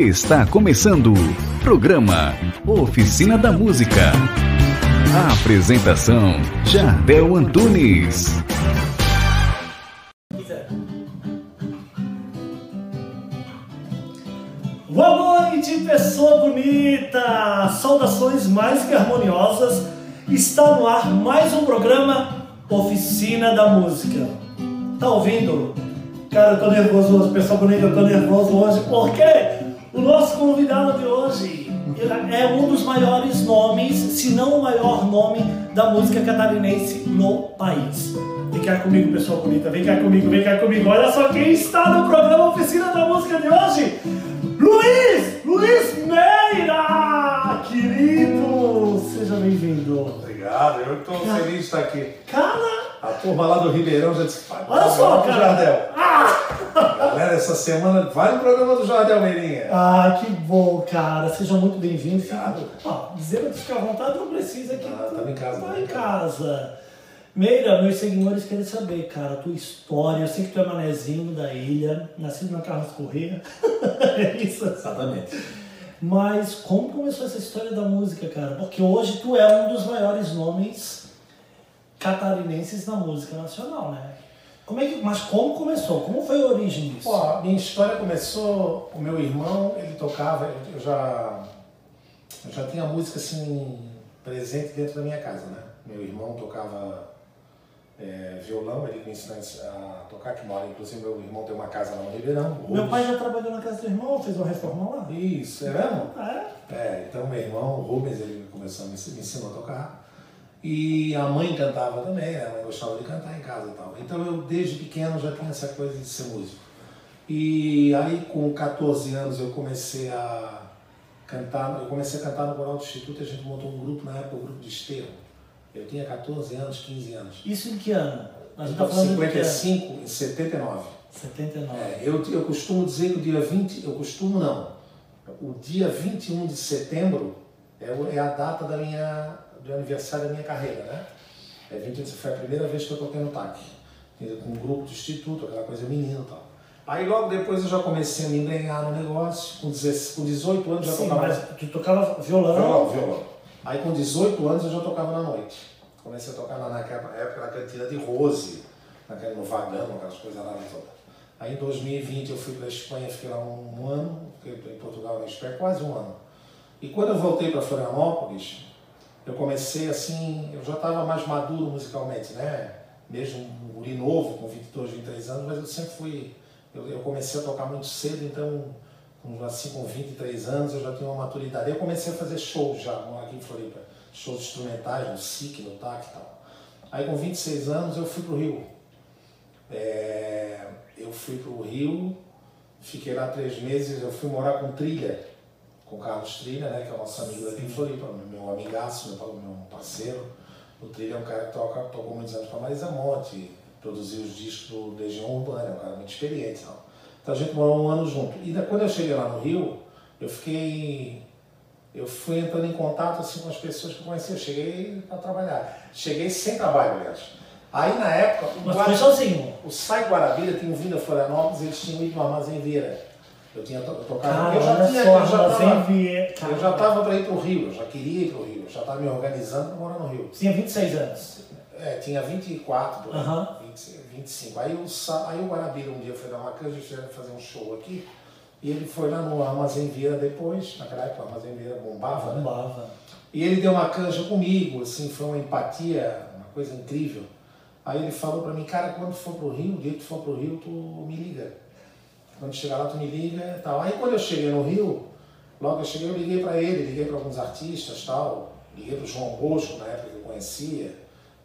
Está começando o programa Oficina da Música. A apresentação: Jardel Antunes. Boa noite, pessoa bonita! Saudações mais que harmoniosas. Está no ar mais um programa Oficina da Música. Tá ouvindo? Cara, eu tô nervoso hoje, pessoal bonito, eu tô nervoso hoje porque o nosso convidado de hoje é um dos maiores nomes, se não o maior nome da música catarinense no país. Vem cá comigo, pessoal bonita, vem cá comigo, vem cá comigo. Olha só quem está no programa Oficina da Música de hoje. Luiz! Luiz Meira! Querido! Seja bem-vindo. Obrigado, eu estou feliz de estar aqui. Cara, A turma lá do Ribeirão já disse, vai, olha só, cara. Jardel. Ah! Galera, essa semana vai no programa do Jardel Meirinha. Ah, que bom, cara. Seja muito bem-vindo. Obrigado. Ó, dizer pra ficar à vontade não precisa aqui. Ah, tamo em casa, Tá em casa. Meira, meus seguidores querem saber, cara, a tua história. Eu sei que tu é manezinho da ilha, nascido na Carlos Corrêa. é isso. Exatamente. Mas como começou essa história da música, cara? Porque hoje tu é um dos maiores nomes catarinenses na música nacional, né? Como é que, mas como começou? Como foi a origem disso? Pô, minha história começou, o meu irmão, ele tocava, eu já, eu já tinha música assim presente dentro da minha casa, né? Meu irmão tocava é, violão, ele me ensinou a tocar, que mora, inclusive meu irmão tem uma casa lá no Ribeirão. Meu pai já trabalhou na casa do irmão, fez uma reforma lá. Isso, é mesmo? É. É, então meu irmão, o Rubens, ele começou a me, me ensinou a tocar. E a mãe cantava também, né? a mãe gostava de cantar em casa e tal. Então eu, desde pequeno, já tinha essa coisa de ser músico. E aí, com 14 anos, eu comecei a cantar, eu comecei a cantar no Coral do Instituto, a gente montou um grupo, na época, o grupo de Esterro. Eu tinha 14 anos, 15 anos. Isso em que ano? Tá Então, ano? 55 em 79. 79. É, eu, eu costumo dizer que o dia 20, eu costumo não, o dia 21 de setembro é, é a data da minha, do aniversário da minha carreira, né? É 21 de foi a primeira vez que eu toquei no TAC, com um grupo do instituto, aquela coisa menina e tal. Aí logo depois eu já comecei a me embrenhar no negócio, com, 16 com 18 anos já Sim, tocava mas tu tocava violão. violão, violão. Aí com 18 anos eu já tocava na noite. Comecei a tocar na, naquela época na cantina de Rose, naquela, no vagão, aquelas coisas lá todas. Aí em 2020 eu fui para a Espanha, fiquei lá um, um ano, fiquei em Portugal na Espanha, quase um ano. E quando eu voltei para Florianópolis, eu comecei assim, eu já estava mais maduro musicalmente, né? Mesmo um guri novo, com 22, 23 anos, mas eu sempre fui, eu, eu comecei a tocar muito cedo, então com, assim, com 23 anos eu já tinha uma maturidade. Eu comecei a fazer shows já aqui em Floripa, shows instrumentais, no SIC, no TAC e tal. Aí com 26 anos eu fui para o Rio. É, eu fui para o Rio, fiquei lá três meses, eu fui morar com Trilha, com o Carlos Trilha, né, que é o nosso amigo daqui em Floripa, meu amigaço, meu, meu parceiro. O Trilha é um cara que toca, tocou muitos anos para Marisa Monte, produziu os discos do Legião Urbana, é um cara muito experiente. e tal. Então a gente morou um ano junto. E da- quando eu cheguei lá no Rio, eu fiquei. Eu fui entrando em contato assim, com as pessoas que eu conhecia. Eu cheguei para trabalhar. Cheguei sem trabalho, aliás. Aí na época, o, Mas foi sozinho. o Sai Guarabira tinham vindo a Florianópolis eles tinham ido no Armazém Vieira. Eu tinha to- tocava. Cara, eu já tinha, só, eu já tava- Vieira, eu já estava para ir para o Rio, eu já queria ir para o Rio, eu já estava me organizando para morar no Rio. Tinha 26 anos. É, tinha 24 por aí, Aham. 20, 25. Aí o, aí o Guarabira um dia foi dar uma canja, fizeram fazer um show aqui. E ele foi lá no Armazém Vieira depois, naquela época o Armazém Vieira bombava, né? Bombava. E ele deu uma canja comigo, assim, foi uma empatia, uma coisa incrível. Aí ele falou pra mim, cara, quando for pro Rio, o dia que tu for pro Rio, tu me liga. Quando chegar lá, tu me liga e tal. Aí quando eu cheguei no Rio, logo eu cheguei, eu liguei pra ele, liguei pra alguns artistas tal, liguei pro João Bosco, na época que eu conhecia,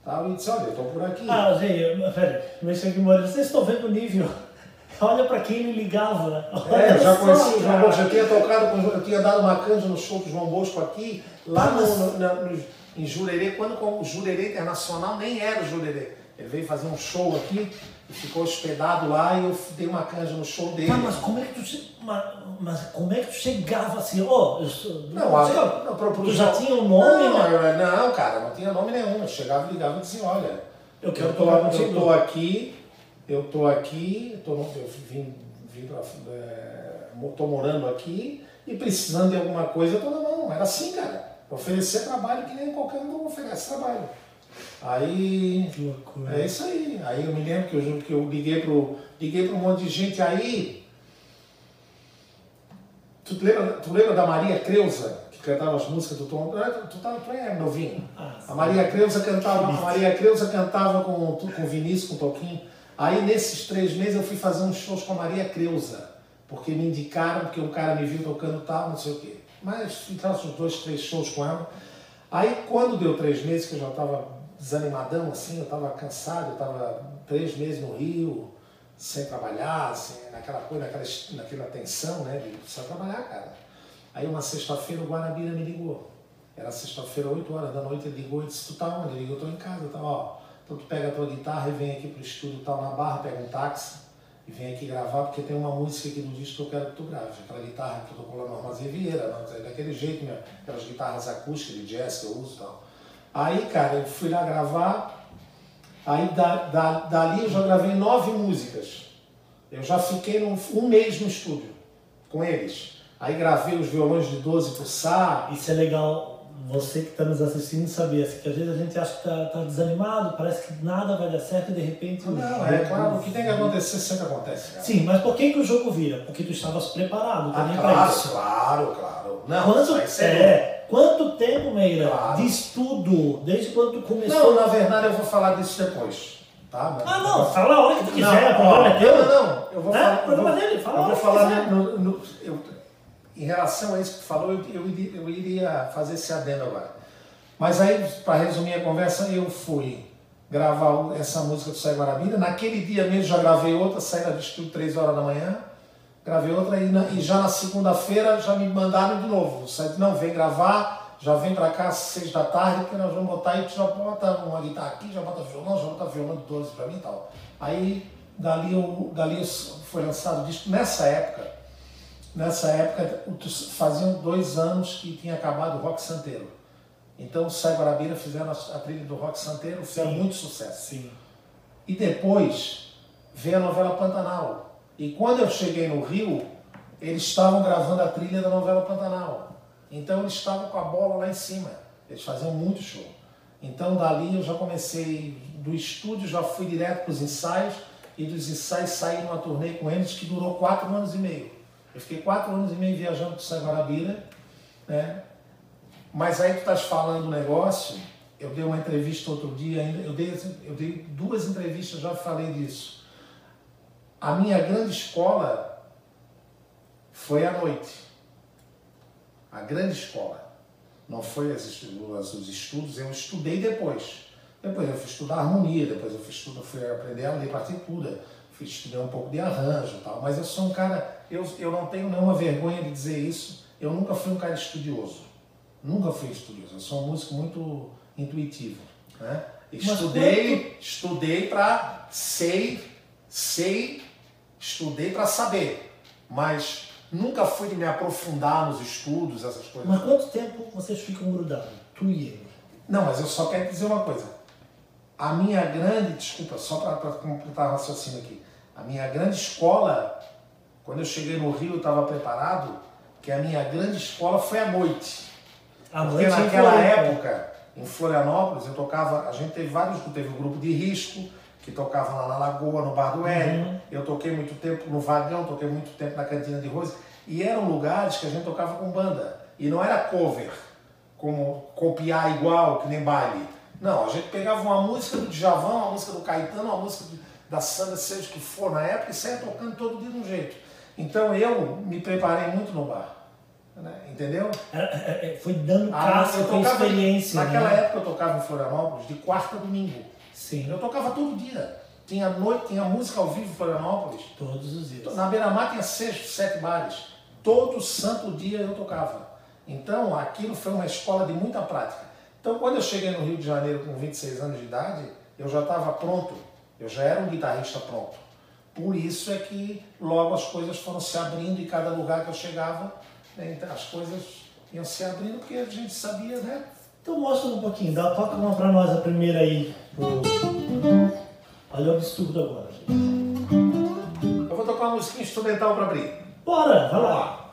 tal, e disse, olha, eu tô por aqui. Ah, gente, velho, meus seguidores, vocês estão vendo o nível? Olha pra quem ele ligava. É, Olha eu já só, conheci o João. Bosco, eu tinha tocado eu tinha dado uma canja no show do João Bosco aqui, lá no, no- na- no- em Jurerê, quando com o Jurerê Internacional nem era o Jurerê. Ele veio fazer um show aqui ficou hospedado lá e eu dei uma canja no show dele. Tá, mas como é que tu, mas, mas como é que tu chegava assim? Ó, eu sou. Não, a- não, pro- pro tu já tinha um nome, não, né? eu- não, cara, não tinha nome nenhum. Eu chegava, ligava e dizia, olha, Eu quero tô, tocar eu contigo. tô aqui, eu tô aqui, eu, tô, eu vim, vim pra, é, tô morando aqui e precisando de alguma coisa, eu tô na mão. Era assim, cara. Oferecer trabalho que nem qualquer um oferece trabalho. Aí. Que loucura. É isso aí. Aí eu me lembro que eu, que eu liguei pro, liguei pro um monte de gente aí. Tu lembra, tu lembra da Maria Creuza, que cantava as músicas do Tom? Tu, tá, tu é novinho. Ah, A Maria Creuza cantava, a Maria Creuza cantava com, com o Vinícius, com o Toquinho. Aí nesses três meses eu fui fazer uns shows com a Maria Creuza, porque me indicaram, porque um cara me viu tocando tal, não sei o quê. Mas fazer uns dois, três shows com ela. Aí quando deu três meses, que eu já estava desanimadão, assim, eu estava cansado, eu estava três meses no Rio, sem trabalhar, assim, naquela coisa, naquela, naquela tensão, né, de precisar trabalhar, cara. Aí uma sexta-feira o Guarabira me ligou. Era sexta-feira, 8 horas da noite, ele ligou e disse, tu tá onde? Eu eu tô em casa, tá, ó. Então tu pega a tua guitarra e vem aqui pro estúdio tal na barra, pega um táxi e vem aqui gravar, porque tem uma música aqui no disco que eu quero que tu grave. Aquela guitarra que tu tocou lá no Armazém Vieira, não, daquele jeito mesmo, aquelas guitarras acústicas de jazz que eu uso e tal. Aí, cara, eu fui lá gravar, aí da, da, dali eu já gravei nove músicas. Eu já fiquei num, um mês no estúdio com eles. Aí gravei os violões de 12 pro Sá. Isso é legal, você que está nos assistindo saber, assim, que às vezes a gente acha que está desanimado, parece que nada vai dar certo e de repente. Não, é claro, o que tem que acontecer sempre acontece, cara. Sim, mas por que, que o jogo vira? Porque tu estavas preparado Ah, também para claro, isso. claro, claro. Não, vai ser é, quanto tempo, Meira, Claro. de estudo, desde quando tu começou? Não, na verdade eu vou falar disso depois. Tá? Ah, não, fala a hora que tu Não, quiser, o ó, programa é teu. Não, não, eu vou É, falar. o programa eu vou, dele, fala eu vou falar no, no- eu- em relação a isso que tu falou, eu, eu, iria- eu iria fazer esse adendo agora. Mas aí, para resumir a conversa, eu fui gravar essa música do Sai Guarabira. Naquele dia mesmo já gravei outra, saí do estúdio 3 horas da manhã. Gravei outra e, na- e já na segunda-feira já me mandaram de novo. Saí, não, vem gravar, já vem pra cá às 6 da tarde, porque nós vamos botar e já bota uma guitarra aqui, já bota violão, já bota violão de 12 pra mim e tal. Aí dali, eu, dali eu- foi lançado o disco. Nessa época, nessa época faziam dois anos que tinha acabado o Rock Santeiro. Então o Sai Guarabira fizeram a, a trilha do Rock Santeiro, fizeram Sim. muito sucesso. Sim. E depois veio a novela Pantanal. E quando eu cheguei no Rio, eles estavam gravando a trilha da novela Pantanal. Então eles estavam com a bola lá em cima. Eles faziam muito show. Então dali eu já comecei do estúdio, já fui direto para os ensaios e dos ensaios saí numa turnê com eles que durou quatro anos e meio. Eu fiquei quatro anos e meio viajando para Guarabira, né? Mas aí tu estás falando um negócio, eu dei uma entrevista outro dia eu dei, eu dei duas entrevistas, já falei disso. A minha grande escola foi à noite. A grande escola. Não foi as os estudos, eu estudei depois. Depois eu fui estudar harmonia, depois eu fui, estudar, fui aprender a ler partitura, fui estudar um pouco de arranjo e tal. Mas eu sou um cara, eu, eu não tenho nenhuma vergonha de dizer isso, eu nunca fui um cara estudioso. Nunca fui estudioso. Eu sou um músico muito intuitivo. Né? Estudei, estudei para sei, sei, estudei para saber. Mas nunca fui de me aprofundar nos estudos, essas coisas. Mas quanto tempo vocês ficam grudados? Tu e ele? Não, mas eu só quero dizer uma coisa. A minha grande, desculpa, só para completar o raciocínio aqui. A minha grande escola, quando eu cheguei no Rio, eu estava preparado, que a minha grande escola foi à noite. À Porque noite naquela época, em Florianópolis, eu tocava, a gente teve vários, teve o grupo de risco, que tocava lá na Lagoa, no Bar do Hélio. Uhum. Eu toquei muito tempo no Vagão, toquei muito tempo na Cantina de Rose. E eram lugares que a gente tocava com banda. E não era cover, como copiar igual, que nem baile. Não, a gente pegava uma música do Djavan, uma música do Caetano, uma música do- da Sandra, seja o que for na época, e saia tocando todo dia de um jeito. Então eu me preparei muito no bar. né? Entendeu? Era- é- é- foi dando Ah, casca com experiência. Naquela né? época eu tocava em Florianópolis de quarta a domingo. Sim, Eu tocava todo dia. Tinha noite, tinha música ao vivo em Florianópolis. todos os dias. Na Beira-Mar tinha seis, sete bares. Todo santo dia eu tocava. Então aquilo foi uma escola de muita prática. Então quando eu cheguei no Rio de Janeiro com 26 anos de idade, eu já estava pronto. Eu já era um guitarrista pronto. Por isso é que logo as coisas foram se abrindo e cada lugar que eu chegava, né, as coisas iam se abrindo porque a gente sabia, né? Então mostra um pouquinho, dá, toca uma pra nós a primeira aí. Olha o absurdo agora, gente. Eu vou tocar uma música instrumental para abrir. Bora, vai lá.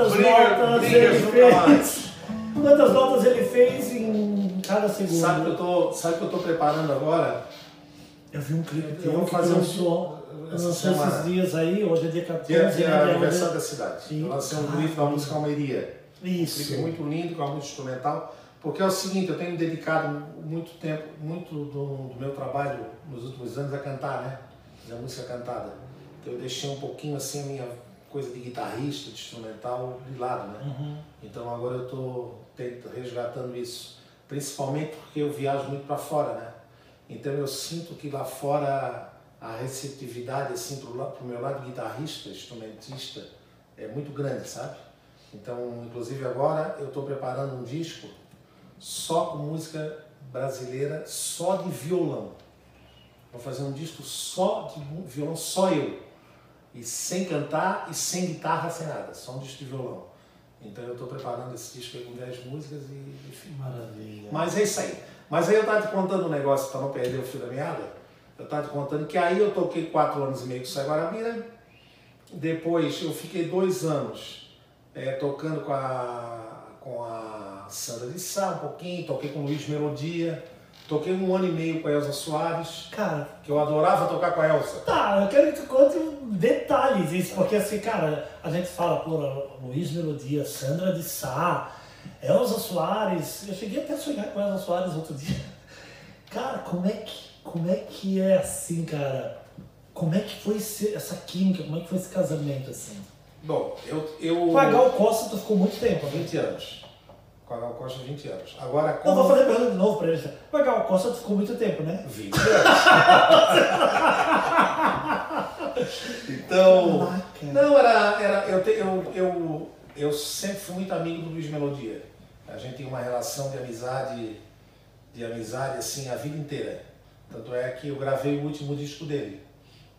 Quantas Briga- notas brigas ele fez. Quantas notas ele fez em cada segundo. Sabe que eu tô, sabe que eu tô preparando agora? Eu vi um clipe Eu teu vou que fazer um- essa lançou esses dias aí, hoje é dia 14, Dia, né? dia Dia aniversário da cidade. Sim. Eu lancei um Ah, livro da música Almeria. Isso. Clipe muito lindo, com a música instrumental. Porque é o seguinte, eu tenho dedicado muito tempo, muito do, do meu trabalho nos últimos anos a cantar, né? Fazer música cantada. Então eu deixei um pouquinho assim a minha coisa de guitarrista, de instrumental de lado, né? Uhum. Então agora eu estou resgatando isso. Principalmente porque eu viajo muito para fora, né? Então eu sinto que lá fora a receptividade assim pro, la- pro meu lado guitarrista, instrumentista, é muito grande, sabe? Então, inclusive agora eu estou preparando um disco só com música brasileira, só de violão. Vou fazer um disco só de violão, só eu. E sem cantar e sem guitarra, sem nada, só um disco de violão. Então eu estou preparando esse disco aí com 10 músicas e enfim. Maravilha. Mas é isso aí. Mas aí eu estava te contando um negócio para não perder o fio da meada. Eu estava te contando que aí eu toquei quatro anos e meio com o Sai Guarabira. Depois eu fiquei dois anos eh, tocando com a, com a Sandra de Sá um pouquinho, toquei com o Luiz Melodia. Toquei um ano e meio com a Elza Soares, Cara, que eu adorava tocar com a Elza. tá, eu quero que tu conte detalhes isso, porque assim, cara, a gente fala, pô, Luiz Melodia, Sandra de Sá, Elza Soares, eu cheguei até a sonhar com a Elza Soares outro dia. Cara, como é que, como é, que é assim, cara? Como é que foi esse- essa química, como é que foi esse casamento assim? Bom, eu. eu Com a Gal Costa tu ficou muito tempo, né? 20 anos. Com a Gal Costa, 20 anos. Agora, Eu vou fazer a pergunta de novo pra ele. Com a Gal Costa tu ficou muito tempo, né? 20 anos. então. Caraca. Não, era. era eu, te- eu, eu, eu sempre fui muito amigo do Luiz Melodia. A gente tem uma relação de amizade, de amizade assim a vida inteira. Tanto é que eu gravei o último disco dele,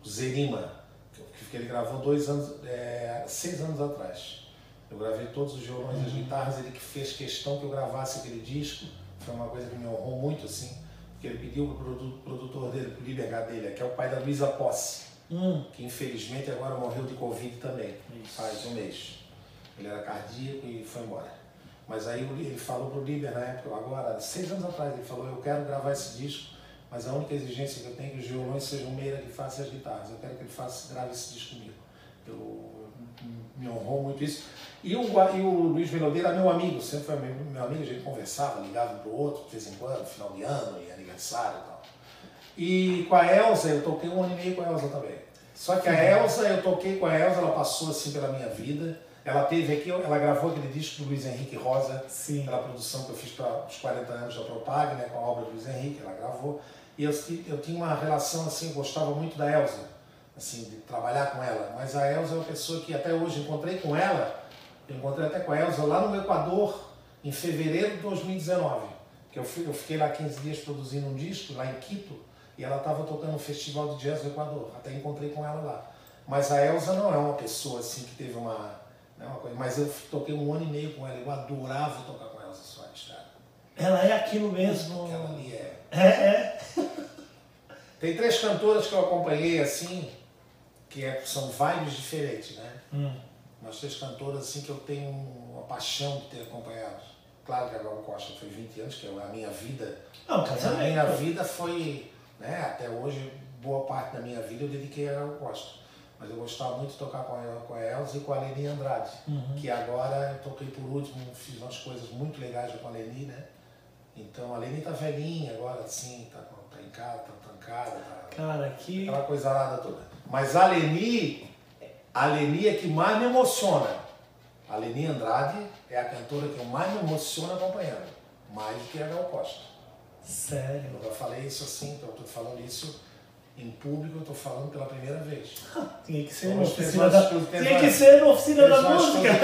o Zerima, que que ele gravou dois anos, é, seis anos atrás. Eu gravei todos os violões e as guitarras, ele que fez questão que eu gravasse aquele disco. Foi uma coisa que me honrou muito, assim, porque ele pediu para o produtor dele, para o Liber Gadelha, que é o pai da Luísa Posse Hum, que infelizmente agora morreu de Covid também, Isso. faz um mês. Ele era cardíaco e foi embora. Mas aí ele falou pro Liber na época, agora, seis anos atrás, ele falou, eu quero gravar esse disco, mas a única exigência que eu tenho é que os violões sejam meira que faça as guitarras. Eu quero que ele faça, grave esse disco comigo. Eu, me honrou muito isso. E o, e o Luiz Melodeira era meu amigo, sempre foi meu, meu amigo, a gente conversava, ligava um pro outro, de vez em quando, final de ano e aniversário e tal. E com a Elsa, eu toquei um ano e meio com a Elsa também. Só que a Elsa, eu toquei com a Elsa, ela passou assim pela minha vida. Ela teve aqui, ela gravou aquele disco do Luiz Henrique Rosa, Sim. aquela produção que eu fiz para os 40 anos da Propag, né, com a obra do Luiz Henrique, ela gravou. E eu, eu tinha uma relação assim, eu gostava muito da Elsa, assim, de trabalhar com ela. Mas a Elsa é uma pessoa que até hoje encontrei com ela, eu encontrei até com a Elsa lá no Equador, em fevereiro de 2019. Que eu, fui, eu fiquei lá 15 dias produzindo um disco, lá em Quito, e ela estava tocando no Festival de Jazz do Equador. Até encontrei com ela lá. Mas a Elsa não é uma pessoa assim que teve uma, né, uma coisa. Mas eu toquei um ano e meio com ela. Eu adorava tocar com a Elsa Soares, cara. Ela é aquilo mesmo. Aquela ali é. É, é. Tem três cantoras que eu acompanhei assim, que é, são vibes diferentes, né? Hum. Umas três cantoras assim que eu tenho uma paixão de ter acompanhado. Claro que a Gal Costa foi 20 anos, que é a minha vida. Não, A casamento. minha vida foi, né, até hoje, boa parte da minha vida eu dediquei a Gal Costa. Mas eu gostava muito de tocar com a, com a Elza e com a Leni Andrade, que agora eu toquei por último, fiz umas coisas muito legais com a Leni, né? Então a Leni tá velhinha agora, assim, tá, tá em casa, tá trancada, tá, Cara, que. aquela coisa toda. Mas a Leni, a Leni é que mais me emociona. A Leni Andrade é a cantora que eu mais me emociono acompanhando, mais do que a Gal Costa. Sério. Eu já falei isso assim, então eu tô falando isso em público, eu tô falando pela primeira vez. Tinha que ser Vamos na oficina da. Tinha que ser na oficina da música.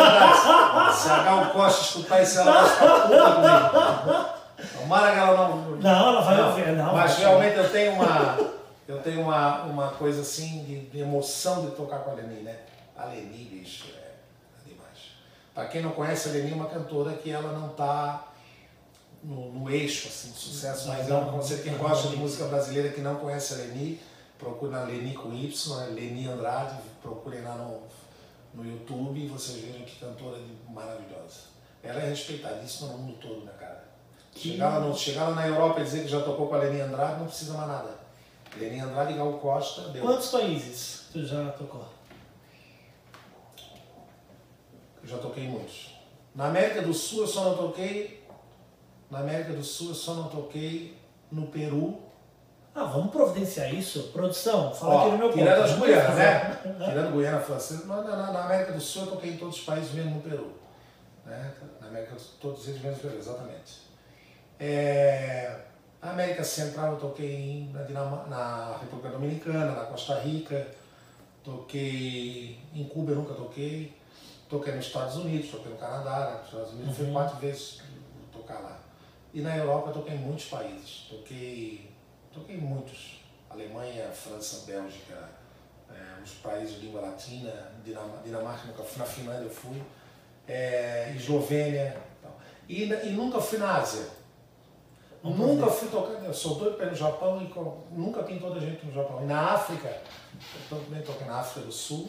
Se a Gal Costa escutar isso, ela vai ficar puta comigo. Tomara que ela não. Não, ela vai ouvir. Não, Mas realmente eu tenho uma. Eu tenho uma, uma coisa assim de, de emoção de tocar com a Leni, né? A Leni, bicho, é, é demais. Pra quem não conhece, a Leni é uma cantora que ela não tá no, no eixo assim, de sucesso, mas é um conceito. Quem gosta de música brasileira que não conhece a Leni, procure na Leni com Y, né? Leni Andrade, procurem lá no, no YouTube e vocês vejam que cantora maravilhosa. Ela é respeitadíssima no mundo todo, né, cara? Chegar lá, no, chegar lá na Europa e dizer que já tocou com a Leni Andrade, não precisa mais nada. Leni Andrade Gal Costa, deu. Quantos países tu já tocou? Eu já toquei muitos. Na América do Sul eu só não toquei. Na América do Sul eu só não toquei no Peru. Ah, vamos providenciar isso? Produção, fala Ó, aqui no meu tirando ponto. as Guianas, né? tirando Guiana Francesa, na, na- na América do Sul eu toquei em todos os países, menos no Peru. Né? Na América do Sul, todos eles menos no Peru, exatamente. É, na América Central eu toquei na, Dinama- na República Dominicana, na Costa Rica, toquei em Cuba, eu nunca toquei, toquei nos Estados Unidos, toquei no Canadá, nos Estados Unidos, fui quatro vezes tocar lá. E na Europa eu toquei em muitos países, toquei, toquei em muitos, Alemanha, França, Bélgica, é, os países de língua latina, Dinam- Dinamarca, nunca fui, na Finlândia eu fui, é, Eslovênia, tal. e, e nunca fui na Ásia. Nunca fui tocar, sou doido para ir no Japão e nunca tem toda a gente no Japão. E na África, eu também toquei na África do Sul,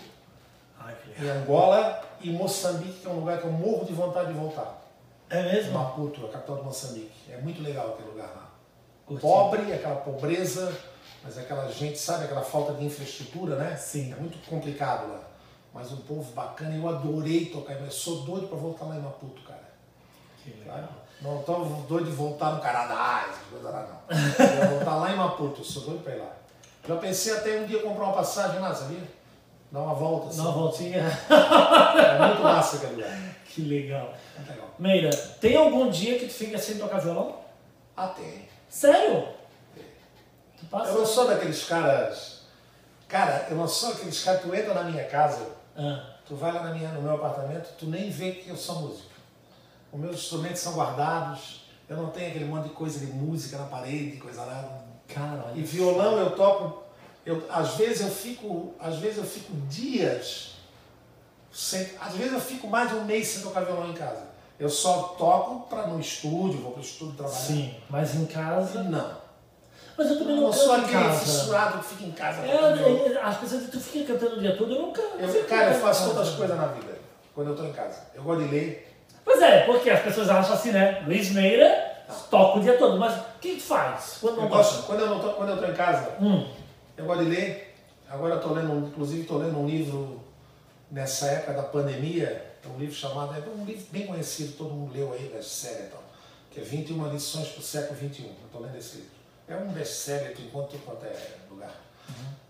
Ai, em legal. Angola e Moçambique, que é um lugar que eu morro de vontade de voltar. É mesmo? Maputo, a capital de Moçambique. É muito legal aquele lugar lá. Curti. Pobre, aquela pobreza, mas aquela gente, sabe, aquela falta de infraestrutura, né? Sim. É muito complicado lá. Mas um povo bacana, eu adorei tocar. Eu sou doido para voltar lá em Maputo, cara. Que Sabe? Não tô doido de voltar no Canadá, essas coisas lá não. Eu vou voltar lá em Maputo, sou doido para ir lá. Já pensei até um dia comprar uma passagem lá, sabia? Dar uma volta. assim. Dá uma voltinha. É muito massa aquele lugar. Que legal. Muito legal. Meira, tem algum dia que tu fica sem tocar violão? Ah, tem. Sério? Tu passa? Eu não sou daqueles caras. Cara, eu não sou aqueles caras. Tu entra na minha casa, Ah, tu vai lá na minha, no meu apartamento, tu nem vê que eu sou músico. Os meus instrumentos são guardados, eu não tenho aquele monte de coisa de música na parede, coisa lá. cara, E violão eu toco. Eu, às vezes eu fico. Às vezes eu fico dias. Sem, às vezes eu fico mais de um mês sem tocar violão em casa. Eu só toco para no estúdio, vou pro estúdio trabalhar. Sim, mas em casa. Não. Mas eu também não não sou canto em aquele casa. fissurado que fica em casa. É, as pessoas tu fica cantando o dia todo, eu nunca. Eu, cara, eu faço outras coisas na vida quando eu estou em casa. Eu gosto de ler. Pois é, porque as pessoas acham assim, né? Luiz Meira toca o dia todo, mas o que tu faz quando não Eu toca? quando eu não tô, quando eu estou em casa, Hum, eu gosto de ler. Agora eu estou lendo, inclusive estou lendo um livro nessa época da pandemia, é um livro chamado, é um livro bem conhecido, todo mundo leu aí, best-seller e tal, que é 21 lições para o século XXI. Eu estou lendo esse livro. É um best-seller que encontra em quanto é lugar.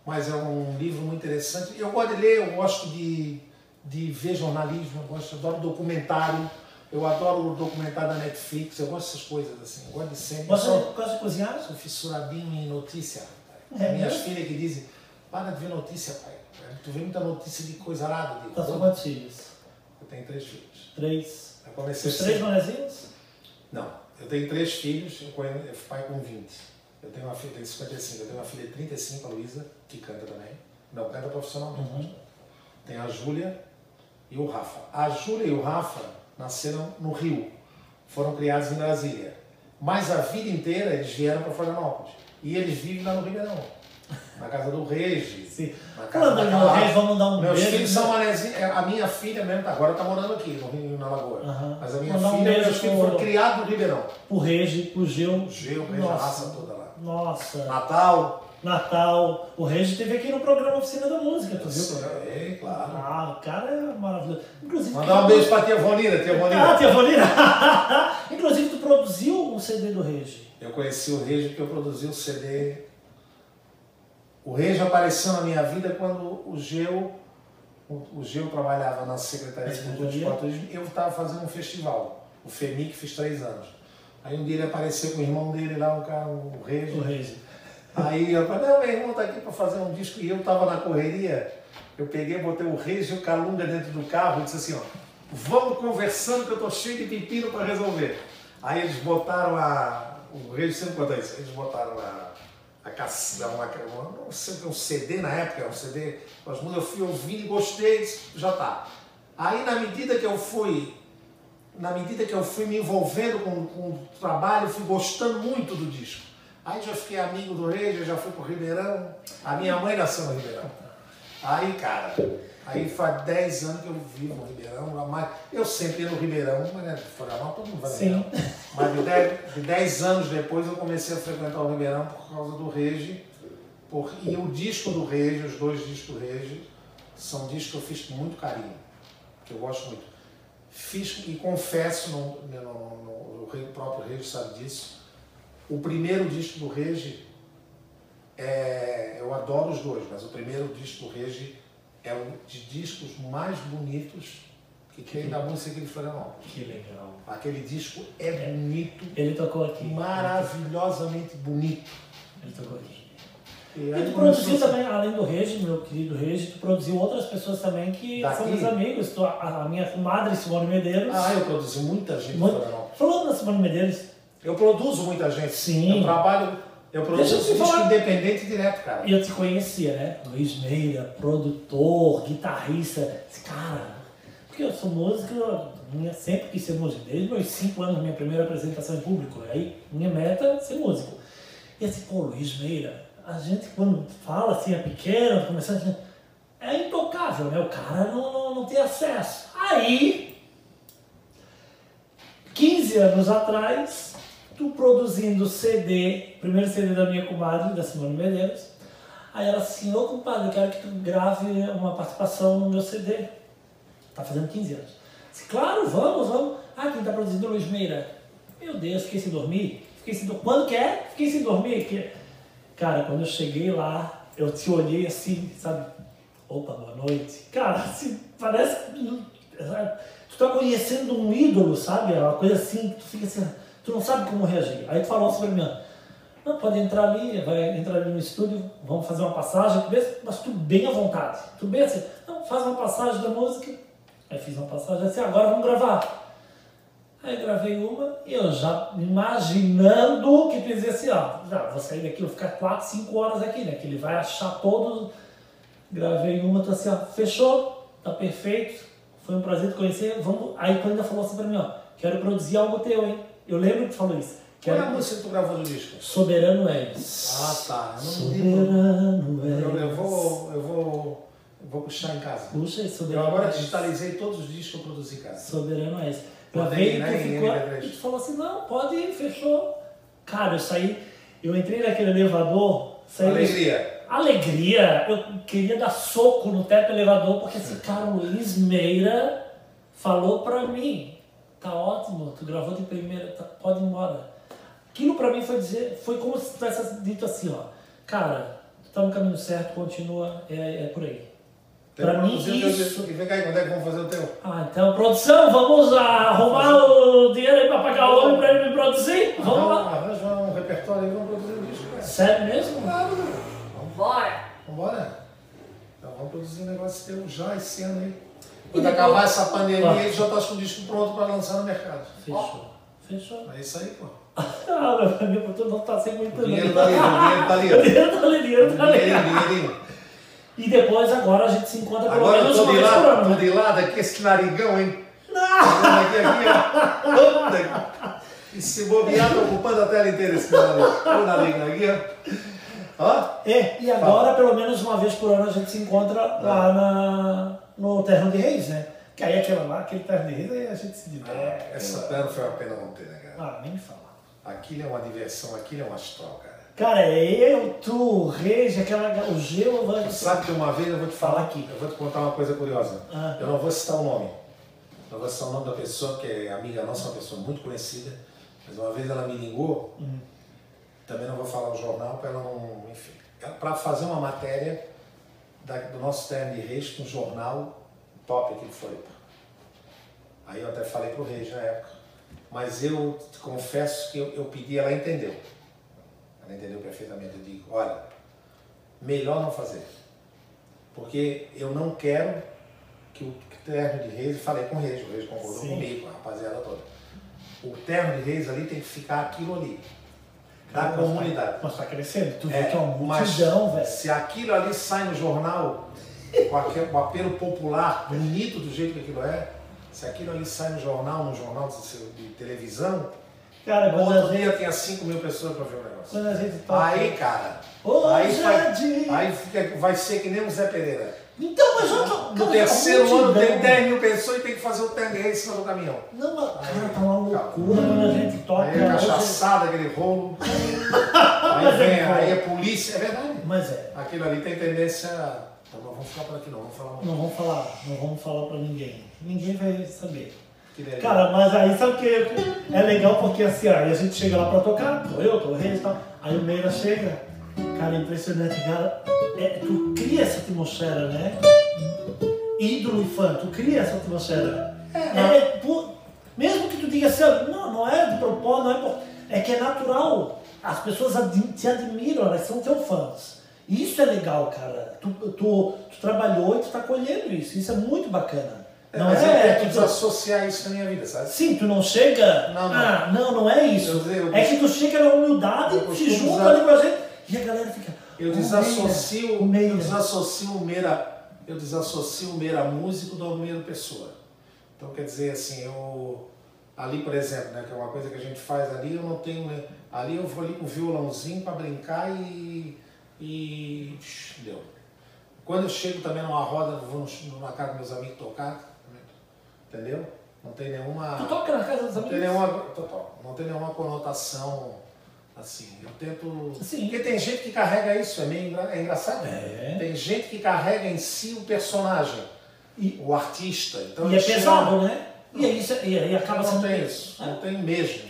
Mas é um livro muito interessante. Eu gosto de ler, eu gosto de, de ver jornalismo, eu gosto, adoro documentário. Eu adoro o documentário da Netflix, eu gosto dessas coisas assim. Eu gosto de sempre. sou- gosta de cozinhar? Sou fissuradinho em notícia. É Minhas mesmo? filhas que dizem, para de ver notícia, pai. Tu vê muita notícia de coisa arada. De... Tá com quantos filhos? Eu tenho três filhos. Três. Eu comecei Os três cedo. manezinhos? Não. Eu tenho três filhos, eu fui pai com 20. Eu tenho uma filha, tenho 55, eu tenho uma filha de 35, a Luísa, que canta também. Não canta profissionalmente. Uhum. Tem a Júlia e o Rafa. A Júlia e o Rafa nasceram no Rio. Foram criados em Brasília. Mas a vida inteira eles vieram para Florianópolis. E eles vivem lá no Ribeirão. Na casa do Regi. Sim. Na casa em Carla. Reis, vamos dar um Meus beijo. filhos são manezinhos. é, A minha filha mesmo, tá, agora está morando aqui, no Rio, na Lagoa. Mas a minha um filha, beijo meus filhos foram criados no Ribeirão. Pro Regi, pro Gil. Gil, a raça toda lá. Nossa. Natal. Natal. O Regi esteve aqui no programa Oficina da Música, tu viu? Sei, claro. Ah, o cara é maravilhoso. Inclusive, Mandar um beijo pra tia Vonira, tia Ah, Vonira. tia Vonira. Inclusive, tu produziu um CD do Regi. Eu conheci o Regi porque eu produzi o CD. O Regi apareceu na minha vida quando o Geu, o, o Geu trabalhava na Secretaria de Cultura e. Turismo, Eu estava fazendo um festival, o FEMIC, fiz três anos. Aí um dia ele apareceu com o irmão dele lá, um cara, o Regi. O Regi. Aí eu falei, não, meu irmão tá aqui para fazer um disco e eu tava na correria. Eu peguei, botei o Reis e o Calunga dentro do carro e disse assim, ó, vamos conversando que eu tô cheio de pepino para resolver. Aí eles botaram a. O Reis sempre conta isso, eles botaram a. A caça, uma, uma, não um CD na época, um CD, com as músicas, eu fui ouvindo e gostei, já tá. Aí na medida que eu fui na medida que eu fui me envolvendo com, com o trabalho, fui gostando muito do disco. Aí já fiquei amigo do Rei, já fui pro Ribeirão. A minha mãe nasceu no Ribeirão. Aí, cara, aí faz 10 anos que eu vivo no Ribeirão. lá mais- Eu sempre ia no Ribeirão, mas né, Florianópolis todo mundo vai no Sim. Ribeirão. Mas de 10, de 10 anos depois eu comecei a frequentar o Ribeirão por causa do Regi. Por, e o disco do Regi, os dois discos do Regi, são discos que eu fiz com muito carinho, que eu gosto muito. Fiz e confesso, no, no, no- o rei- o próprio Regi sabe disso, o primeiro disco do Regi, é, eu adoro os dois, mas o primeiro disco do Regi é um de discos mais bonitos que tem da música de Florianópolis. Que legal. Aquele disco é bonito, Ele tocou aqui. maravilhosamente bonito. Ele tocou aqui. E E tu produziu assim, também, além do Regi, meu querido Regi, tu produziu outras pessoas também que Daqui? são meus amigos. Tu, a, a minha madre, Simone Medeiros. Ah, eu produzi muita gente Muito- Florianópolis. Falando da Simone Medeiros, Eu produzo muita gente. Sim. Eu trabalho, eu Deixa eu produzo te disco falar. independente direto, cara. eu te conhecia, né? Luiz Meira, produtor, guitarrista. Cara, porque eu sou músico, minha, sempre quis ser músico. Desde meus 5 anos, minha primeira apresentação em público. Aí, minha meta é ser músico. E assim, pô, Luiz Meira, a gente quando fala assim, é pequeno, começando assim, é intocável, né? O cara não, não, não tem acesso. Aí, 15 anos atrás, tu produzindo CD, primeiro CD da minha comadre, da Simone Medeiros. Aí ela assim, ô compadre, eu quero que tu grave uma participação no meu CD. Tá fazendo 15 anos. Disse, claro, vamos, vamos. Ah, quem tá produzindo é Luiz Meira. Meu Deus, fiquei sem dormir. Fiquei sem dormir. Quando que é? Fiquei sem dormir. Que... Cara, quando eu cheguei lá, eu te olhei assim, sabe? Opa, boa noite. Cara, assim, parece que tu tá conhecendo um ídolo, sabe? É uma coisa assim, tu fica assim, tu não sabe como reagir. Aí tu falou pra mim, não, pode entrar ali, vai entrar ali no estúdio, vamos fazer uma passagem, tu mas tu bem à vontade. Tu bem assim, não, faz uma passagem da música. Aí fiz uma passagem assim, agora vamos gravar. Aí gravei uma e eu já imaginando que tu dizia assim, ó, já vou sair daqui, vou ficar 4, 5 horas aqui, né? Que ele vai achar todos. Gravei uma, tô assim, ó, fechou, tá perfeito, foi um prazer te conhecer. Vamos... Aí tu ainda falou assim pra mim, ó, quero produzir algo teu, hein? Eu lembro que falou isso. Qual é a música que tu gravou no disco? Soberano és. Ah, tá. Eu não. Soberano és. Eu, eu vou, eu vou, eu vou puxar em casa. Puxa, Eu soberano agora és. digitalizei todos os discos que eu produzi, cara. Soberano és. Gravei e né, em ficou. MP3. E tu falou assim: não, pode ir, fechou. Cara, eu saí, eu entrei naquele elevador, saí. Alegria. Alegria! Eu queria dar soco no teto do elevador, porque esse cara, Luiz Meira, falou pra mim: tá ótimo, tu gravou de primeira, tá- pode ir embora. Aquilo pra mim foi dizer, foi como se tivesse dito assim: ó, cara, tu tá no caminho certo, continua, é, é por aí. Tem Pra mim, isso-. E vem cá, aí, quando é que vamos fazer o teu? Ah, então, produção, vamos arrumar o dinheiro aí pra pagar o homem pra ele me produzir? Vamos lá. Arranja um repertório aí, vamos produzir o disco, cara. Sério mesmo? Claro, meu. Bora! Vambora? Então vamos produzir um negócio teu já esse ano aí. E Quando acabar essa pandemia, Ah. ele já tá com o disco pronto para lançar no mercado. Fechou, Fechou. É isso aí, pô. Ah, meu não tá sem muito dinheiro tá ali, dinheiro tá ali. Dinheiro tá ali, dinheiro tá ali. E depois agora a gente se encontra pelo Agora eu menos tô uma de vez por lado, ano. tô né? de lado aqui, esse narigão, hein? Aqui, aqui, ó. E se bobear, tô ocupando a tela inteira esse narigão. O narigão aqui, ó. Ó. É, e agora pelo menos uma vez por ano a gente se encontra lá na, no Terno de Reis, né? Que aí aquela lá, aquele Terno de Reis, aí a gente se diverte. Essa perna foi uma pena não ter, né, cara? Ah, nem me fala. Aquilo é uma diversão, aquilo é um astral, cara. Cara, é eu, tu, o Reis, aquela, o Geo, vai... Sabe que uma vez eu vou te falar Fala aqui, eu vou te contar uma coisa curiosa. Ah. Eu não vou citar o nome. Não vou citar o nome da pessoa, que é amiga nossa, uma pessoa muito conhecida. Mas uma vez ela me ligou, Hum. também não vou falar o jornal para ela não. Enfim. Para fazer uma matéria da- do nosso terno de Reis com um jornal top aqui de Floripa. Aí eu até falei pro Reis na época. Mas eu confesso que eu, eu pedi, ela entendeu. Ela entendeu perfeitamente. Eu digo, olha, melhor não fazer. Porque eu não quero que o terno de reis, falei com o reis, o reis concordou Sim. comigo, a rapaziada toda. O terno de reis ali tem que ficar aquilo ali, da Cara, comunidade. Mas tá crescendo, tu vê É, que é uma multidão, velho. Se aquilo ali sai no jornal, com aquele apelo popular, bonito do jeito que aquilo é, se aquilo ali sai no jornal, no jornal de, de televisão, Cara, quando outro gente, dia tinha 5 mil pessoas para ver o negócio. quando a gente toca... Aí, cara, Ô, aí, vai, aí vai ser que nem o Zé Pereira. Então, mas eu tô... No cara, terceiro tá ano tem multidão. 10 mil pessoas e tem que fazer o tangue em cima do caminhão. Não, mas, cara, tá uma loucura quando a gente toca... Aí é cachaçada, aquele rolo. aí, Mas é vem, aí é polícia, é verdade. Mas é, Aquilo ali tem tendência. Tá bom, vamos ficar por aqui não, vamos falar não vamos falar, não vamos falar pra ninguém. Ninguém vai saber. Cara, mas aí sabe o que é legal porque assim, aí a gente chega lá pra tocar, tô eu, tô o Reis e tal, aí o Meira chega, cara, é impressionante, cara, é, tu cria essa atmosfera, né? Ídolo e fã, tu cria essa atmosfera. É, é, pu- mesmo que tu diga assim, não, não é de propósito, não é por, é que é natural. As pessoas ad- te admiram, elas são teus fãs. Isso é legal, cara. Tu, tu, tu trabalhou e tu tá colhendo isso. Isso é muito bacana. É, Não mas eu é, tento tu- desassociar isso na minha vida, sabe? Sim, tu não chega. Não, não. Ah, não, não é isso. Eu- eu- é que tu chega na humildade, Eu costumo junta usar- ali com a gente e a galera fica. Eu "O desassocio, o Meira." eu desassocio o Meira, eu desassocio o Meira músico do Meira pessoa. Então quer dizer assim, eu ali por exemplo, né, que é uma coisa que a gente faz ali, eu não tenho, né, ali eu vou ali com o violãozinho para brincar e e deu. Quando eu chego também numa roda, vou numa casa dos meus amigos tocar, entendeu? Não tem nenhuma Tu toca na casa dos não tem amigos? nenhuma, não tem nenhuma conotação assim. Eu tento. Sim. Porque tem gente que carrega isso, é meio engra- é engraçado. É. Tem gente que carrega em si o personagem, E, o artista. Então e é pesado, né? E aí, isso- e aí acaba Eu não sendo. tem isso, Ah. não tem mesmo.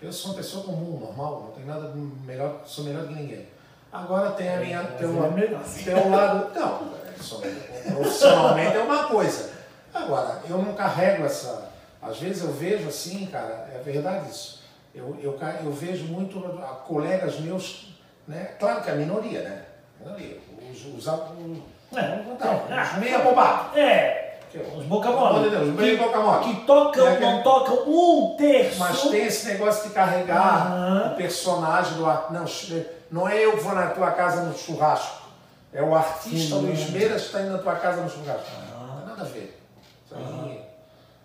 Eu sou uma pessoa comum, normal, não tem nada melhor, sou melhor que ninguém. Agora tem a minha. Tem, uma, é melhor, sim. tem um lado. Não, é profissionalmente é uma coisa. Agora, eu não carrego essa. Às vezes eu vejo assim, cara, é verdade isso. Eu, eu, eu vejo muito ah, colegas meus, né? Claro que é a minoria, né? Minoria. Os, os, os, É, não, os meia bobado. é. Os boca mole. Mole. Que tocam, É aquele- não tocam um terço. Mas tem esse negócio de carregar Aham. o personagem do ar- não, não é eu que vou na tua casa no churrasco. É o artista Sim. Luiz Meiras que está indo na tua casa no churrasco. Ah. Não tem nada a ver. Isso aí,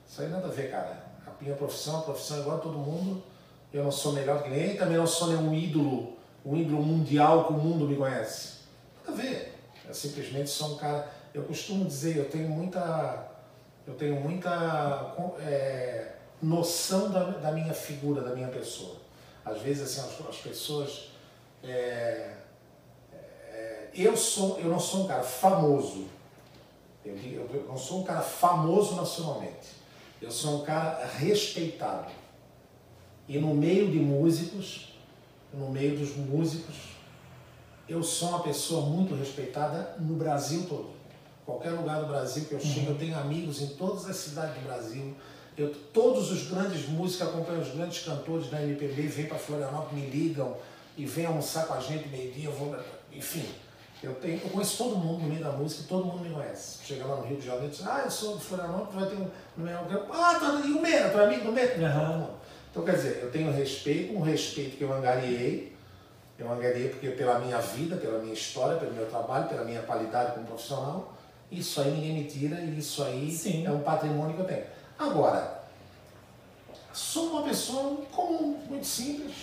isso aí nada a ver, cara. A minha profissão, a profissão é igual a todo mundo. Eu não sou melhor que ninguém, também não sou nenhum ídolo, um ídolo mundial que o mundo me conhece. Nada a ver. Eu simplesmente sou um cara. Eu costumo dizer, eu tenho muita. Eu tenho muita é, noção da, da minha figura, da minha pessoa. Às vezes assim, as, as pessoas. é, é, eu, sou, eu não sou um cara famoso. Eu, eu não sou um cara famoso nacionalmente. Eu sou um cara respeitado. E no meio de músicos, no meio dos músicos, eu sou uma pessoa muito respeitada no Brasil todo. Qualquer lugar do Brasil que eu chego, eu tenho amigos em todas as cidades do Brasil. Eu, todos os grandes músicos acompanham os grandes cantores da MPB, vêm para Florianópolis, me ligam e vêm almoçar com a gente meio-dia, vou. Enfim, eu, tenho, eu conheço todo mundo no meio da música, todo mundo me conhece. Chega lá no Rio de Janeiro e diz, ah, eu sou de Florianópolis, vai ter um. No meu, ah, tá, e o Meira, tu é amigo do Meira? Aham. Todo mundo. Então, quer dizer, eu tenho respeito, um respeito que eu angariei, eu angariei porque pela minha vida, pela minha história, pelo meu trabalho, pela minha qualidade como profissional, isso aí ninguém me tira e isso aí Sim. é um patrimônio que eu tenho. Agora, sou uma pessoa comum, muito simples,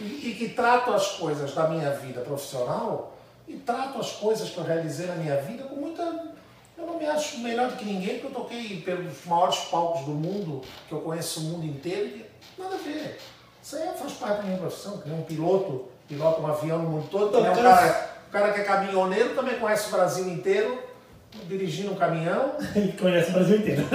e, e que trato as coisas da minha vida profissional e trato as coisas que eu realizei na minha vida com muita. Eu não me acho melhor do que ninguém, porque eu toquei pelos maiores palcos do mundo, que eu conheço o mundo inteiro, e nada a ver. Isso aí faz parte da minha profissão, que nem um piloto, pilota um avião no mundo todo, que nem um cara, um cara que é caminhoneiro também conhece o Brasil inteiro, dirigindo um caminhão, Ele conhece o Brasil inteiro.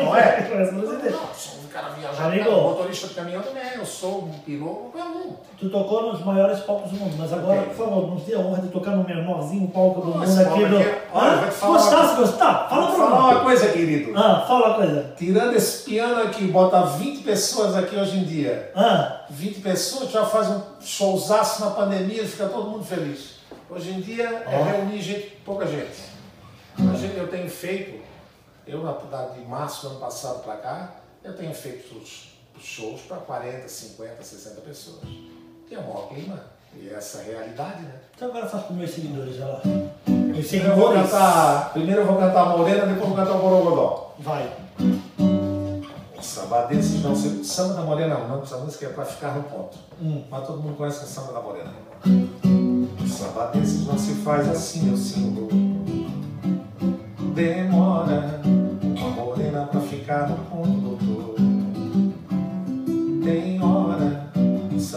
não é? Ele conhece o Brasil inteiro. Não, um cara viajado, Amigo. cara, motorista de caminhão também, eu sou um piloto, qualquer um. Tu tocou nos maiores palcos do mundo, mas agora, Ok. por favor, nos dê a honra de tocar no menorzinho palco do Nossa, mundo aqui do. Gostar, se gostar, fala pra falar uma coisa, querido. Ah, fala uma coisa. Tirando esse piano aqui, bota 20 pessoas aqui hoje em dia. Ah, 20 pessoas, já faz um showzaço na pandemia fica todo mundo feliz. Hoje em dia é Ó. reunir gente, pouca gente. Imagina, eu tenho feito, eu na de março do ano passado para cá, eu tenho feito os, os shows para 40, 50, 60 pessoas. Que é o maior clima. E essa é a realidade, né? então agora faz com meus seguidores, já lá. Meus Primeiro eu vou cantar, primeiro eu vou cantar a Morena, depois eu vou cantar o Borogodó. Vai. Samba desses não se... Samba da Morena não, essa música é para ficar no ponto. Hum. Mas todo mundo conhece o samba da Morena. Samba desses não se faz assim, eu sinto. Demora uma morena pra ficar no ponto,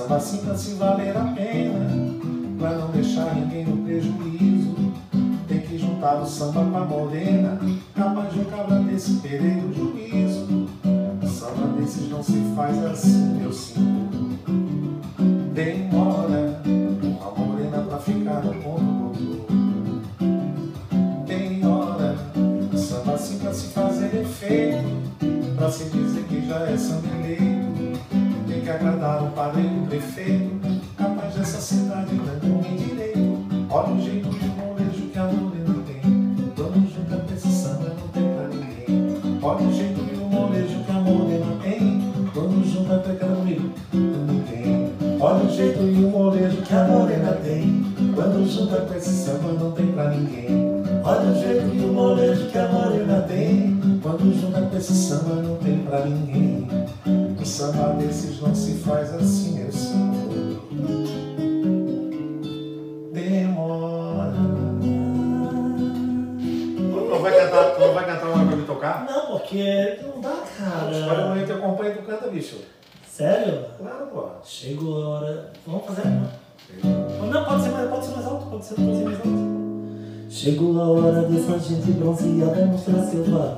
pra se valer a pena. Pra não deixar ninguém no prejuízo. Tem que juntar o samba com a morena. Capaz de um cabra desse perder o juízo. Samba desses não se faz assim, eu sinto. Demora agradar o padre e o prefeito, capaz dessa cidade não tem direito. Olha o jeito de molejo que a morena tem, quando junta samba não tem pra ninguém. Olha o jeito de molejo que a morena tem, quando junta comigo, não tem. Olha o jeito e o molejo que a morena tem, quando junta com esse samba não tem pra ninguém. Olha o jeito e o molejo que a morena tem, quando junta com esse samba não tem pra ninguém. Um samba desses não se faz assim, meu senhor. Demora. Não vai cantar, não vai cantar uma pra me tocar? Não, porque não dá, cara. uma aí que acompanha e tu canta, bicho. Sério? Claro, pô. Chegou a hora. Vamos fazer uma. Não, pode ser mais, pode ser mais alto, pode ser, pode ser mais alto. Chegou a hora dessa gente bronzeada mostrar seu valor.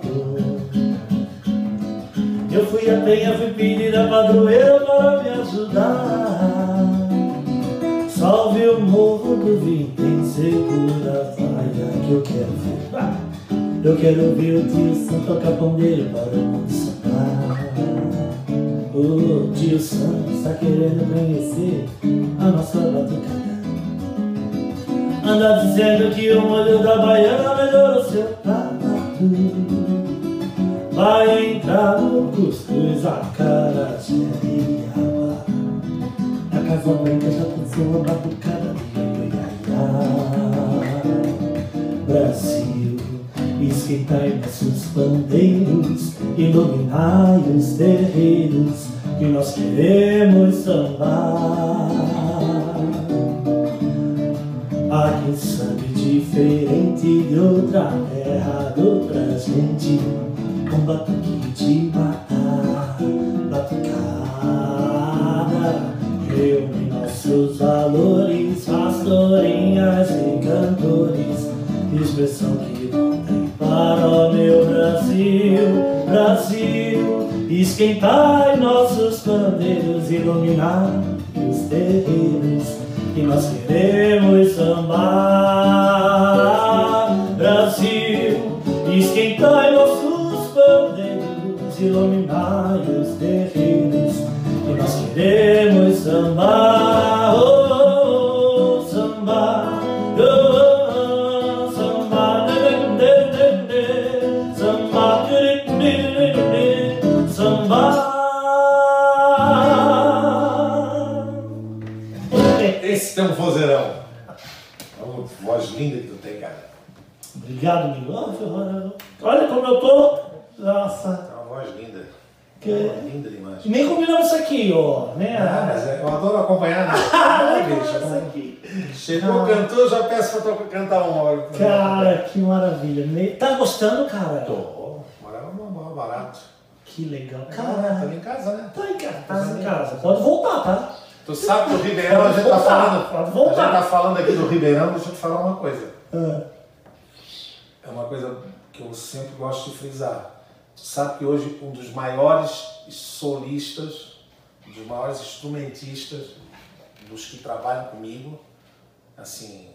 Eu fui a penha, fui pedir a padroeira para me ajudar. Salve o morro do Vintém, segura a vaia que eu quero ver. Ah! Eu quero ver o tio Sam tocar pandeiro para o. O tio Sam está querendo conhecer a nossa batucada. Anda dizendo que o molho da baiana melhorou seu prato. Vai entrar no cuscuz, acarajé e abá. A casa branca já pensou a batucada de. Brasil, esquentai nossos bandeiros, iluminai os terreiros que nós queremos sambar. Aqui sabe diferente de outra terra, de outra gente, com batuque de matar, batucada. Reúne nossos valores, pastorinhas e cantores, expressão que voltem para o meu Brasil, Brasil. Esquentai nossos pandeiros, iluminar os terreiros que nós queremos sambar. Cara? Tô. Morava no barato. Que legal. Ah, Cara, tá em casa, né? tá em casa. Tá em casa. Pode voltar, tá? Tu sabe que o Ribeirão, a gente tá voltar, falando. pode voltar. A gente tá falando aqui do Ribeirão, deixa eu te falar uma coisa. Ah, É uma coisa que eu sempre gosto de frisar. Tu sabe que hoje um dos maiores solistas, um dos maiores instrumentistas, dos que trabalham comigo, assim, é,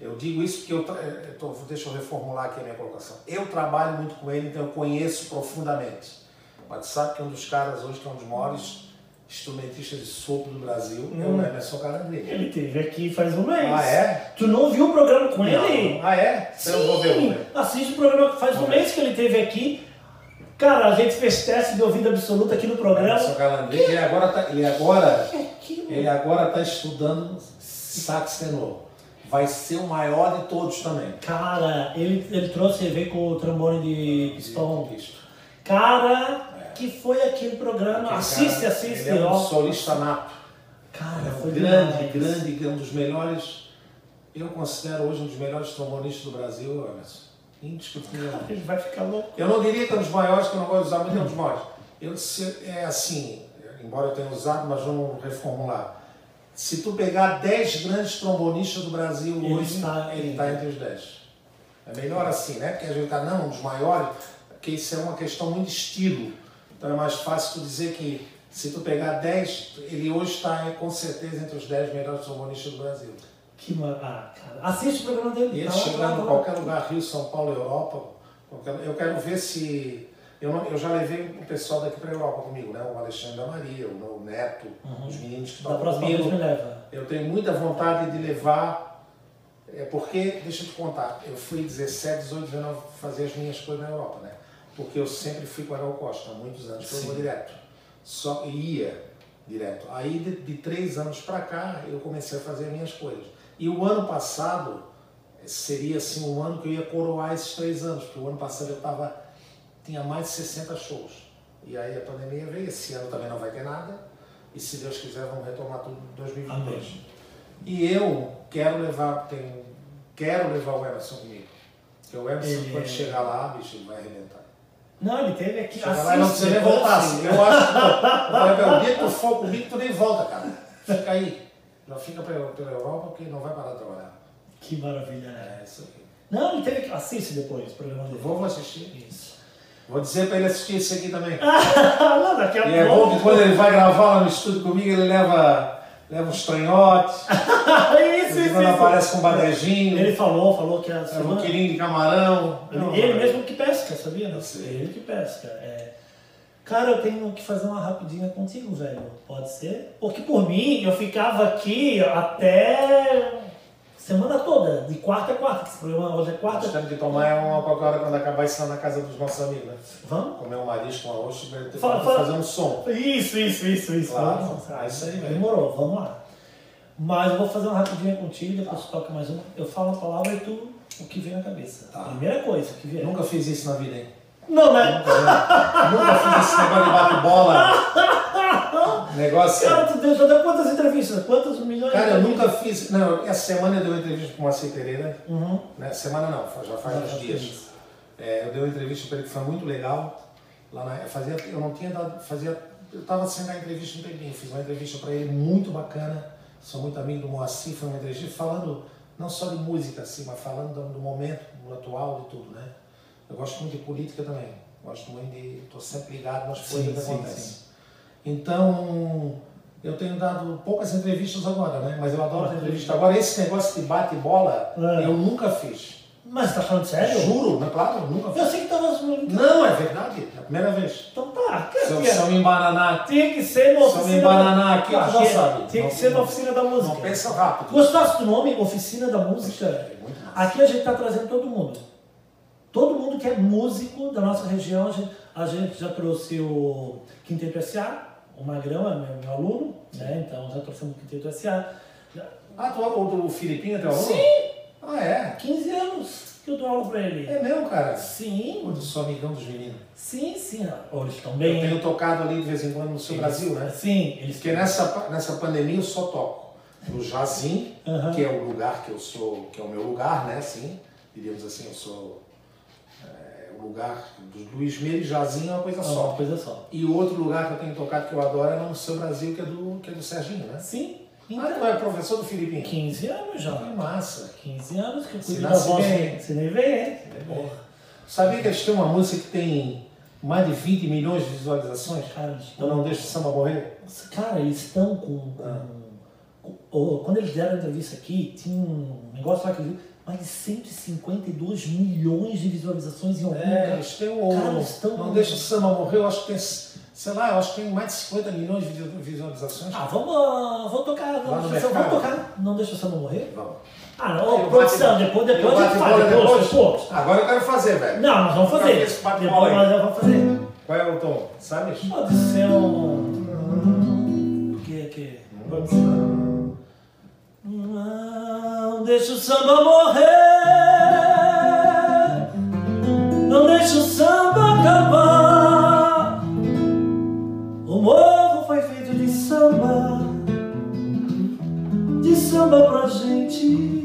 eu digo isso porque eu, eu tô- deixa eu reformular aqui a minha colocação. Eu trabalho muito com ele, então eu conheço profundamente. Mas sabe que um dos caras hoje que é um dos maiores instrumentistas de sopro do Brasil é o Emerson Calandrini. ele teve aqui faz um mês. Ah, é? Tu não viu o programa com ele? Não. Ah, é? Então eu vou ver. ver. assiste o programa faz um mês que ele teve aqui. Cara, a gente fez teste de ouvido absoluto aqui no programa. Emerson Calandrini, ele agora tá, ele agora, É ele agora tá estudando sax tenor. Vai ser o maior de todos também. Cara, ele, ele trouxe, ele veio com o trombone de pistão. Cara, que foi aquele programa. Aquele assiste, cara, assiste. Ele é um ó. solista nato. Cara, É foi um grande, demais. grande, um dos melhores. Eu considero hoje um dos melhores trombonistas do Brasil, Emerson. Indiscutivelmente. Ele vai ficar louco. Eu não diria que é um dos maiores, que eu não gosto de usar, mas é um dos maiores. Eu, é assim, embora eu tenha usado, mas vamos reformular. Se tu pegar 10 grandes trombonistas do Brasil Ele hoje, está- ele está entre os 10. É melhor assim, né? Porque a gente tá, não, um dos maiores, porque isso é uma questão muito de estilo. Então é mais fácil tu dizer que se tu pegar 10, ele hoje está com certeza entre os 10 melhores trombonistas do Brasil. Que mar... Ah, cara. Assiste o programa dele. E ele Tá chegando tá em tá qualquer lugar, Rio, São Paulo, Europa, eu quero ver se. Eu, não- eu já levei o pessoal daqui para a Europa comigo, né? O Alexandre da Maria, o, o Neto, os meninos que estão vez me comigo. leva. Eu tenho muita vontade de levar. É porque, deixa eu te contar, eu fui 17, 18, 19 fazer as minhas coisas na Europa, né? Porque eu sempre fui com a Carol Costa, há muitos anos, eu vou direto. Só ia direto. Aí de, de três anos para cá eu comecei a fazer as minhas coisas. E o ano passado seria assim um ano que eu ia coroar esses três anos, porque o ano passado eu tava, tinha mais de 60 shows. E aí a pandemia veio, esse ano também não vai ter nada. E se Deus quiser, vamos retomar tudo em 2022. Amém. E eu quero levar, tenho, quero levar o Emerson comigo. Porque o Emerson, Ele quando é- chegar lá, bicho, ele vai arrebentar. Não, ele teve aqui. Chegar lá e não assiste, precisa nem voltar. assiste. assim. Eu acho que não. Eu falei, "Meu, o dia que tu for comigo, tu nem volta, cara. Fica aí. Já fica pela, pela Europa porque não vai parar de trabalhar. Que maravilha, né? É isso aqui. Não, ele teve aqui. Assiste depois o programa dele. Vou assistir. Isso. Vou dizer pra ele assistir esse aqui também. não, daqui a E é bom que quando ele vai gravar lá no estúdio comigo, ele leva, leva uns tranhotes. isso, isso, quando isso. aparece com um badejinho, Ele falou, falou que a leva um quilinho de camarão. Não, Ele, mesmo que pesca, sabia? Eu sei. Ele que pesca. É. Cara, eu tenho que fazer uma rapidinha contigo, velho. Pode ser? Porque por mim, eu ficava aqui até semana toda, de quarta a quarta. Esse programa hoje é Nós quarta. temos que tomar uma hora quando acabar isso lá na casa dos nossos amigos, né? Vamos? Comer um marisco, um arroz, Fala, fala. fazer um som. Isso, isso, isso, isso. Claro. Vamos. Ah, isso aí mesmo. Demorou, vamos lá. Mas eu vou fazer uma rapidinha contigo, depois tu toca mais uma. Eu falo a palavra e tu o que vem na cabeça. Tá. Primeira coisa que vier. Nunca fiz isso na vida, hein? Não, né? Nunca fiz esse negócio de bate-bola. Negócio. Cara, tu deu, já deu quantas entrevistas? Quantos milhões Cara, eu nunca fiz. Não, essa semana eu dei uma entrevista com o Marcelo Pereira. Uhum. Né? Semana não, já faz uns dias. É, eu dei uma entrevista para ele que foi muito legal. Lá na, eu fazia, eu não tinha dado, fazia, eu estava sem dar entrevista um tempinho, fiz uma entrevista para ele muito bacana. Sou muito amigo do Moacir, foi uma entrevista falando não só de música assim, mas falando do, do momento, do atual, de tudo, né? Eu gosto muito de política também. Gosto muito de, estou sempre ligado nas Sim, coisas que sim, acontecem. sim. Então, eu tenho dado poucas entrevistas agora, né? Mas eu adoro dar entrevista. Agora, esse negócio de bate-bola, É. eu nunca fiz. Mas tá falando sério? Juro, não, claro, nunca Eu fiz. sei que tava. Não, é verdade. É a primeira vez. Então tá, Se eu, cara. se eu me embananar, Tinha que ser na Se eu me oficina. embananar aqui, tu já sabe. Tinha que ser na oficina da música. não pensa rápido. Gostasse do nome? Oficina da Música? É. Aqui a gente está trazendo todo mundo. Todo mundo que é músico da nossa região. A gente, a gente já trouxe o Quinteto S.A., o Magrão é meu, meu aluno, né? Então já torcemos com o Quinteto SA. Ah, tu, o do Filipinho é teu aluno? Sim! Ah, é? 15 anos que eu dou aula pra ele. É mesmo, cara? Sim, Eu sou amigão dos meninos. sim, sim. ó, Eles estão Eu bem. tenho tocado ali de vez em quando no seu Brasil, né? Sim, eles Porque nessa, nessa pandemia eu só toco no Jazim, Aham. que é o lugar que eu sou, que é o meu lugar, né? Assim, diríamos assim, eu sou o lugar dos Luiz Meire, Jazim é uma coisa É só. uma coisa só. E o outro lugar que eu tenho tocado que eu adoro é no seu Brasil, que é do, que é do Serginho, né? Sim, Ah, tu é professor do Filipinho? 15 anos já. Que massa. 15 anos que eu cuido da voz. Se nem hein? Porra. Sabia que eles têm uma música que tem mais de 20 milhões de visualizações? Cara, estão. não deixo o samba morrer? Cara, eles estão com. Ah. com- oh, quando eles deram a entrevista aqui, tinha um negócio lá que mais de 152 milhões de visualizações em algum É, lugar. eles têm o. Cara, estão- Não deixa o samba morrer, eu acho que tem. Sei lá, eu acho que tem mais de 50 milhões de visualizações. Ah, vamos, ah, vamos tocar, vamos, no vamos tocar. Não deixa o samba morrer? Vamos. Ah, não, Eu produção, bate- depois, depois a gente faz, depois, depois. Agora eu quero fazer, velho. Não, nós vamos fazer. Depois nós vamos fazer. Qual é o tom? Sabe? Pode ser um. O que é que? Pode ser. Deixa o samba morrer. Não deixa o samba acabar. O morro foi feito de samba. De samba pra gente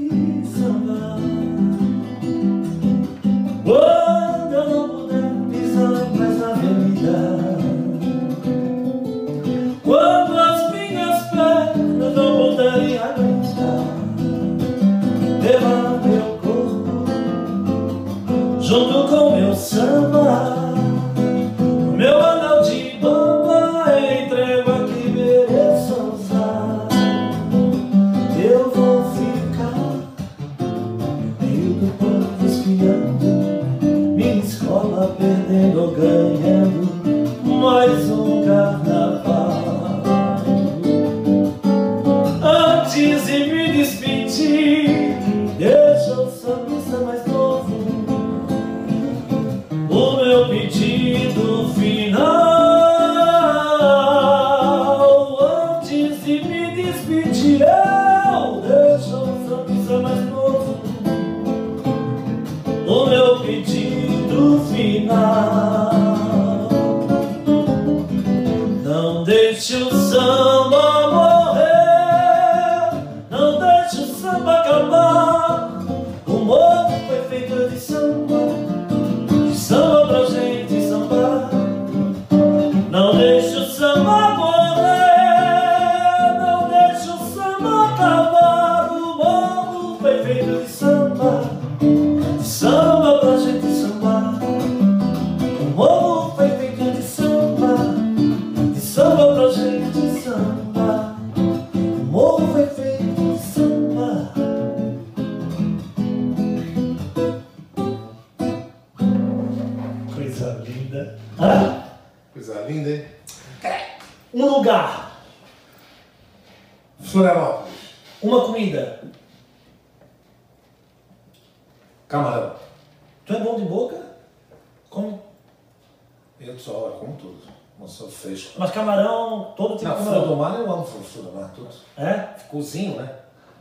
camarão mar eu amo flor do mar, tudo. É? Cozinho, né?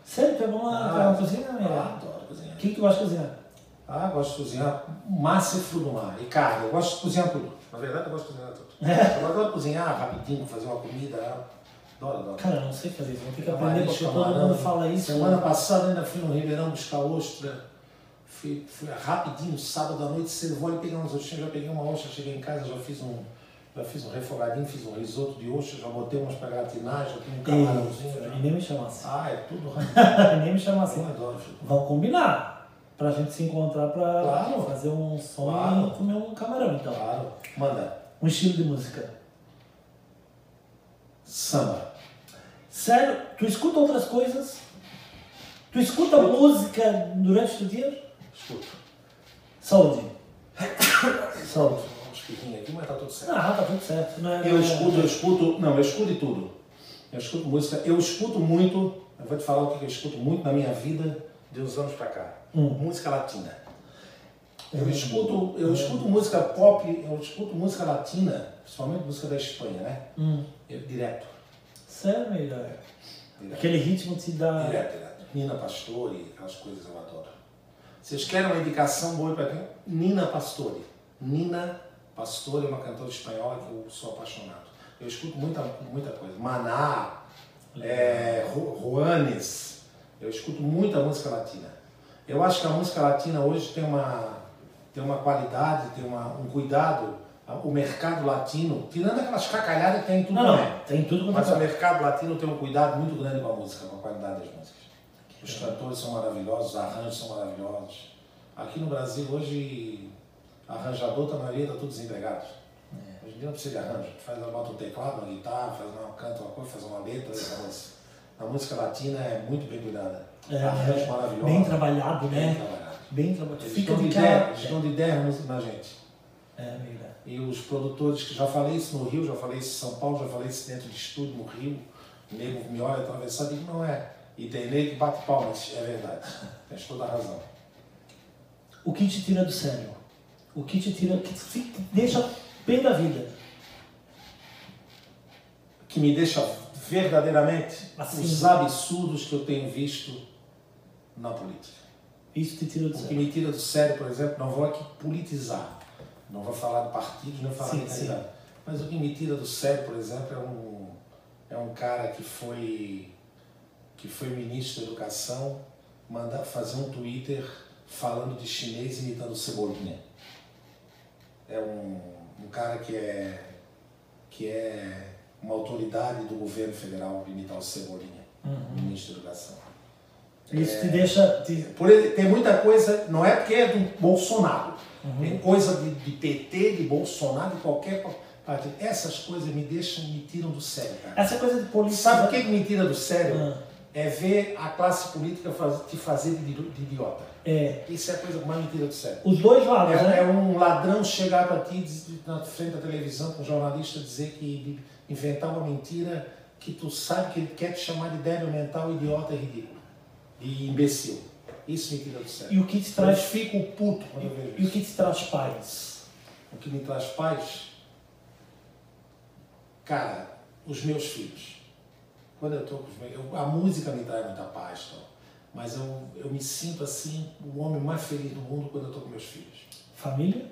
Sério, tu é bom na, Ah, na cozinha? Ah, adoro cozinhar. O que que tu gosta de cozinhar? Ah, gosto de cozinhar massa e fruto do mar. E carne, eu gosto de cozinhar tudo. Na verdade, eu gosto de cozinhar tudo. É. Eu adoro cozinhar rapidinho, fazer uma comida. Adoro, adoro. Cara, eu não sei fazer isso, vou ter que aprender porque todo mundo fala isso. Semana passada ainda fui no Ribeirão buscar ostra. Fui, fui rapidinho, sábado à noite, cedo, vou ali pegar umas ostrinhas, já peguei uma ostra, cheguei em casa, já fiz um, já fiz um refogadinho, fiz um risoto de ostra, já botei umas para gratinar, já tenho um camarãozinho. E nem me chamasse. Ah, é tudo rápido. nem me chamasse. Eu adoro. Vamos combinar. Pra gente se encontrar pra Claro. fazer um som Claro. e comer um camarão, então. Claro. Manda. Um estilo de música. Samba. Sério, tu escuta outras coisas? Tu escuta música durante o dia? Escuta. Saúde. Saúde. Aqui, mas tá tudo certo. Ah, tá tudo certo. Não é, Eu escuto, eu escuto, não, eu escuto de tudo. Eu escuto música, eu escuto muito, eu vou te falar o que eu escuto muito na minha vida de uns anos pra cá. Hum. Música latina. Eu escuto, eu escuto música pop, eu escuto música latina, principalmente música da Espanha, né? Hum. Eu, direto. Sério, melhor. direto. Aquele ritmo te dá. Direto, direto. Nina Pastore, aquelas coisas eu adoro. Vocês querem uma indicação boa para quem? Nina Pastore. Nina Pastore é uma cantora espanhola que eu sou apaixonado. Eu escuto muita, muita coisa. Maná, é, Ju- Juanes. Eu escuto muita música latina. Eu acho que a música latina hoje tem uma, tem uma qualidade, tem uma, um cuidado. O mercado latino, tirando aquelas cacalhadas que tem em tudo Não, não, tem tudo quanto Mas é o mercado latino tem um cuidado muito grande com a música, com a qualidade das músicas. Os cantores são maravilhosos, os arranjos são maravilhosos. Aqui no Brasil, hoje, arranjador, tá, a maioria está tudo desempregado. Hoje em dia não precisa de arranjo. Tu faz, bota um teclado, uma guitarra, faz uma, canta uma coisa, faz uma letra, a música latina é muito bem cuidada. É, arranjos é, maravilhosos. bem trabalhado, Bem né? trabalhado. Bem trabalhado. Eles Fica de de ideia, eles dão de ideia na gente. É, melhor. E os produtores, que já falei isso no Rio, já falei isso em São Paulo, já falei isso dentro de estúdio no Rio, o nego me olha atravessado e digo, não é. E tem nego que bate palmas, é verdade. Tens toda a razão. O que te tira do sério? O que te tira, que te deixa pé da vida? Que me deixa verdadeiramente Assim. os absurdos que eu tenho visto na política. Isso te tira do O que sério. me tira do sério, por exemplo, não vou aqui politizar. Não vou falar de partidos, nem falar Sim, de candidato. Mas o que me tira do sério, por exemplo, é um, é um cara que foi, que foi ministro da Educação mandar fazer um Twitter falando de chinês imitando Cebolinha. É um, um cara que é, que é uma autoridade do governo federal imitar o Cebolinha, ministro da Educação. Isso te deixa. te- Por ele, tem muita coisa, não é porque é do Bolsonaro, tem coisa de, de PT, de Bolsonaro, de qualquer partido. Essas coisas me deixam, me tiram do sério, cara. Essa coisa de política. Sabe o que me tira do sério? Ah. É ver a classe política faz- te fazer de, de idiota. É. Isso é a coisa mais me tira do sério. Os dois lados, É, né? é um ladrão chegar para ti na frente da televisão com um jornalista dizer que inventar uma mentira que tu sabe que ele quer te chamar de débil mental, idiota e ridículo. E imbecil. Isso me tira do sério. E o que te Eu traz. fico puto quando eu vejo E o que te traz paz? O que me traz paz, cara, os meus filhos. Quando eu tô com os meus, eu- a música me traz muita paz, então. mas eu, eu me sinto assim, o homem mais feliz do mundo quando eu tô com meus filhos. Família?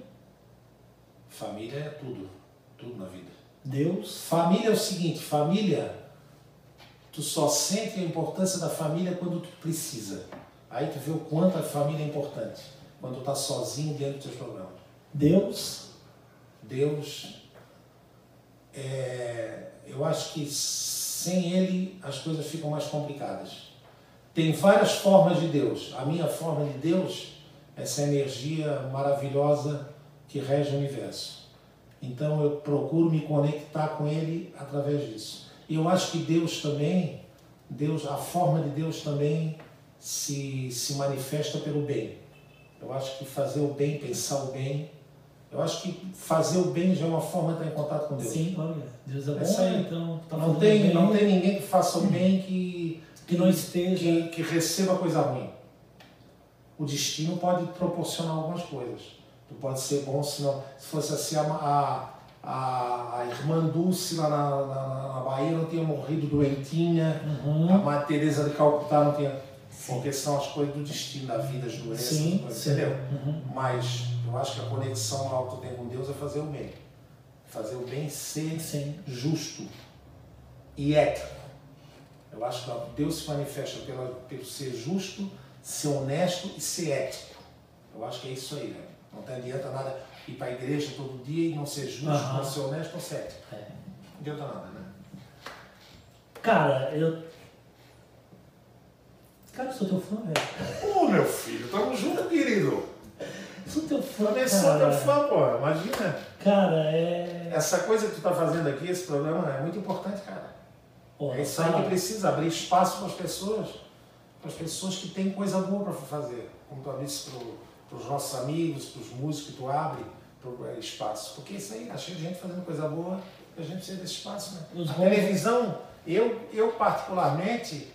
Família é tudo, tudo na vida. Deus? Família é o seguinte, família, tu só sente a importância da família quando tu precisa. Aí tu vê o quanto a família é importante, quando tu tá sozinho dentro dos teus problemas. Deus? Deus, é, eu acho que sem Ele as coisas ficam mais complicadas. Tem várias formas de Deus. A minha forma de Deus é essa energia maravilhosa que rege o universo. Então eu procuro me conectar com Ele através disso. E eu acho que Deus também, Deus, a forma de Deus também se, se manifesta pelo bem. Eu acho que fazer o bem, pensar o bem, eu acho que fazer o bem já é uma forma de estar em contato com Deus. Sim, olha. Deus é bom, Essa aí. então. Tá não, tem, bem. não tem ninguém que faça o bem que, Que não esteja. que, que receba coisa ruim. O destino pode proporcionar algumas coisas. Tu pode ser bom se não. Se fosse assim, a, a, a, a irmã Dulce lá na, na, na Bahia não tinha morrido doentinha, Uhum. a Madre Teresa de Calcutá não tinha. Porque são as coisas do destino, da vida, as doenças, Sim, as coisas, sim. entendeu? Uhum. Mas eu acho que a conexão lá que tu tem com Deus é fazer o bem. Fazer o bem ser Sim. justo e ético. Eu acho que Deus se manifesta pela, pelo ser justo, ser honesto e ser ético. Eu acho que é isso aí, né? Não tem adianta nada ir para a igreja todo dia e não ser justo, Aham. não ser honesto, não ser ético. É. Não adianta nada, né? Cara, eu. Cara, eu sou teu fã, velho. Ô meu filho, tamo junto, querido. Eu sou teu fã, Também sou teu cara. fã, pô. Imagina. Cara, é. Essa coisa que tu tá fazendo aqui, esse programa, é muito importante, cara. É isso aí cara, que precisa, abrir espaço para as pessoas, para as pessoas que têm coisa boa para fazer. Como tu disse para os nossos amigos, para os músicos que tu abre pro, é, espaço. Porque isso aí, tá cheio de gente fazendo coisa boa, a gente precisa desse espaço, né? Os a bons- televisão, eu, eu particularmente,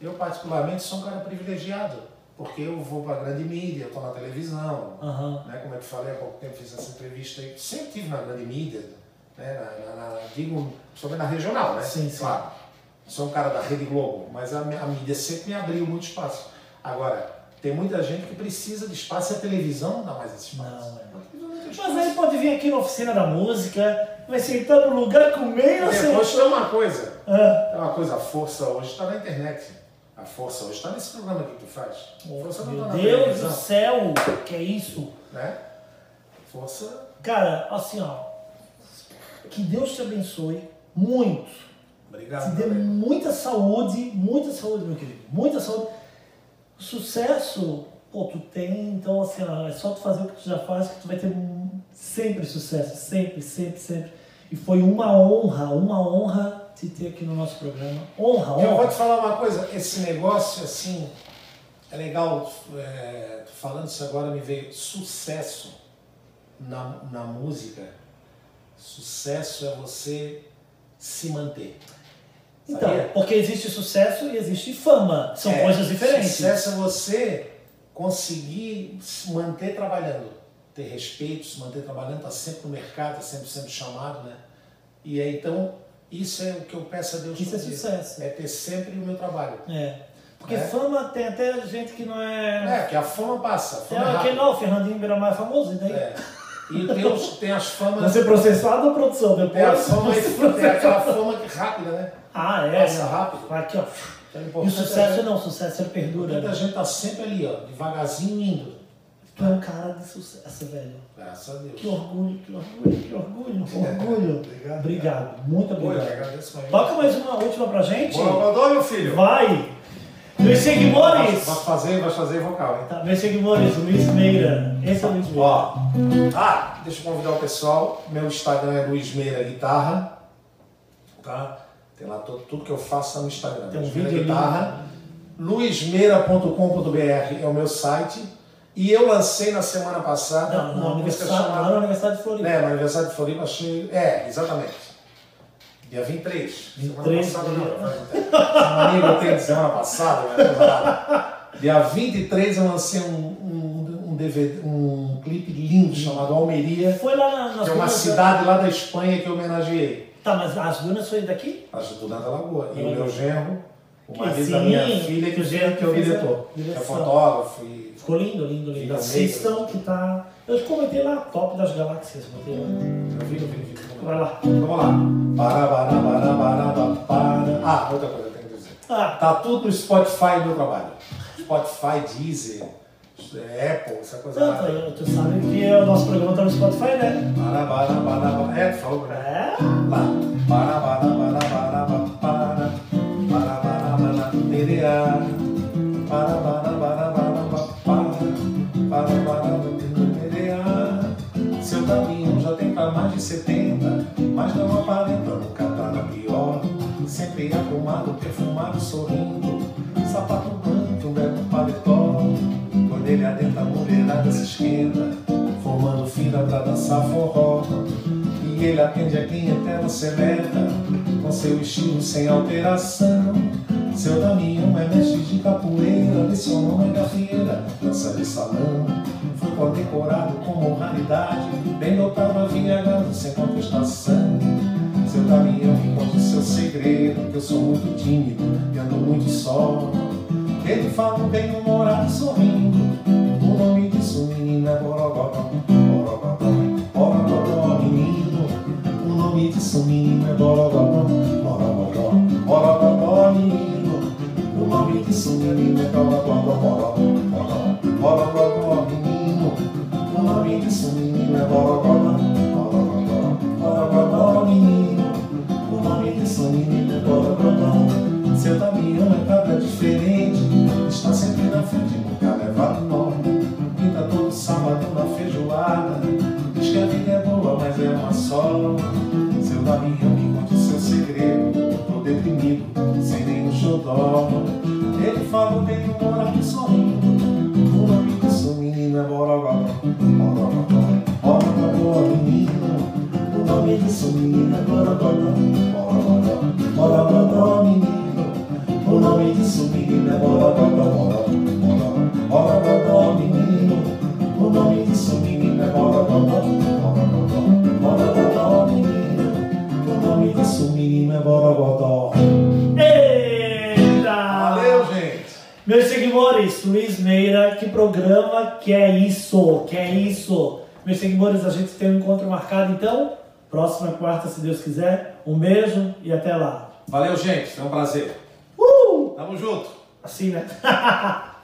eu particularmente sou um cara privilegiado. porque eu vou para a grande mídia, eu estou na televisão, Aham. né? como eu te falei há pouco tempo, fiz essa entrevista aí, sempre estive na grande mídia, né? na, na, na, digo, principalmente na regional, né? Sim, sim. Claro, sou um cara da Rede Globo, mas a, a mídia sempre me abriu muito espaço. Agora, tem muita gente que precisa de espaço e a televisão dá mais esse espaço. Não, é. Mas aí pode vir aqui na oficina da música, vai sentar no lugar com meio E depois tem uma coisa, Ah, tem uma coisa, a força hoje está na internet. A força hoje está nesse programa que tu faz. Não meu na Deus do céu, que é isso? né? Força, Cara, assim, ó. Que Deus te abençoe muito. Te obrigado. dê também. muita saúde, muita saúde, meu querido. Muita saúde. Sucesso, pô, tu tem, então assim, ó, é só tu fazer o que tu já faz que tu vai ter sempre sucesso. Sempre, sempre, sempre. E foi uma honra, uma honra te ter aqui no nosso programa. Honra, Eu vou honra. te falar uma coisa, esse negócio assim, é legal, é, falando isso agora me veio, sucesso na, na música, sucesso é você se manter. Então, Sabia? porque existe sucesso e existe fama. São É, coisas diferentes. Sucesso é você conseguir se manter trabalhando, ter respeito, se manter trabalhando, estar sempre no mercado, estar sempre sendo chamado, né? E aí, então, isso é o que eu peço a Deus Isso é sucesso. É ter sempre o meu trabalho. É. Porque É. fama tem até gente que não é. É, porque a fama passa, a fama é rápida. não, o Fernandinho Beiramar é famoso, e daí? É. E tem, os, tem as famas. Você processado ou produção? Depois. Tem a fama, tem aquela fama que rápida, né? Ah, é. Passa né? rápido. Aqui, ó. Então, o E o sucesso é, não, o sucesso ele perdura. Muita Né? gente tá sempre ali, ó, devagarzinho indo. Tu é um cara de sucesso, velho. Graças a Deus. Que orgulho, que orgulho, que orgulho, que orgulho. Obrigado. Obrigado, muito obrigado. agradeço. Toca mais uma última pra gente. Borogodó, meu filho. Vai! Meus seguidores! Vai fazer, vai fazer vocal, hein? Tá, meus seguidores, Luiz Meira. Esse é o Luiz Meira. Ó. Ah, deixa eu convidar o pessoal. Meu Instagram é Luiz Meira Guitarra. Tá? Tem lá tudo, tudo que eu faço tá no Instagram. Tem um Luiz Meira. Guitarra. luizmeira.com.br é o meu site. E eu lancei na semana passada Não, no uma música aniversário, lá no chamada. aniversário de Floripa. É, no aniversário de Floripa, achei. É, exatamente. Dia 23. 23, semana passada, não. amiga eu tenho de semana passada, né? Dia 23 eu lancei um, um, um DVD, um clipe lindo chamado Almeria, Foi lá na, nas que é uma dunas- cidade lá da Espanha que eu homenageei. Tá, mas as dunas foi daqui? Acho que da Lagoa. E o meu genro, o marido da minha filha, que, que o genro que é o diretor. Que é fotógrafo e. Ficou lindo, lindo, lindo. Assistam que tá. Eu comentei lá, top das galáxias. Botei lá. Eu vi, eu vi, eu vi. Vai lá. Vamos lá. Para, para, para, para, para. Ah, outra coisa que eu tenho que dizer. Ah, Tá tudo no Spotify meu trabalho. Spotify, Deezer, Apple, essa coisa tanto, lá. eu- tu sabe que o nosso programa tá no Spotify, né? Para, para, para, para. É, tu falou mim. É? Lá. Para, para, para, para, para. De 70, mas não aparenta, nunca tá na pior. Sempre arrumado, perfumado, sorrindo. Sapato branco, um belo paletó. Quando ele adentra, a mulherada se esquenta, formando fila pra dançar forró. E ele atende a quem eterno seleta, com seu estilo sem alteração. Seu Damião é mestre de capoeira, lecionou na gafieira, dança de salão. Foi condecorado como raridade, bem dotado havia gado sem contestação. Seu Damião me conte seu segredo, que eu sou muito tímido e ando muito só. Ele fala bem humorado sorrindo, o nome disso menino é Borogodó, Borogodó, Borogodó menino. O nome disso menino é Borogodó, Borogodó, Borogodó menino. O nome disso menino é Borogodó, Borogodó, Borogodó. O nome disso quarta, se Deus quiser. Um beijo e até lá. Valeu, gente. Foi um prazer. Uh! Tamo junto. Assim, né?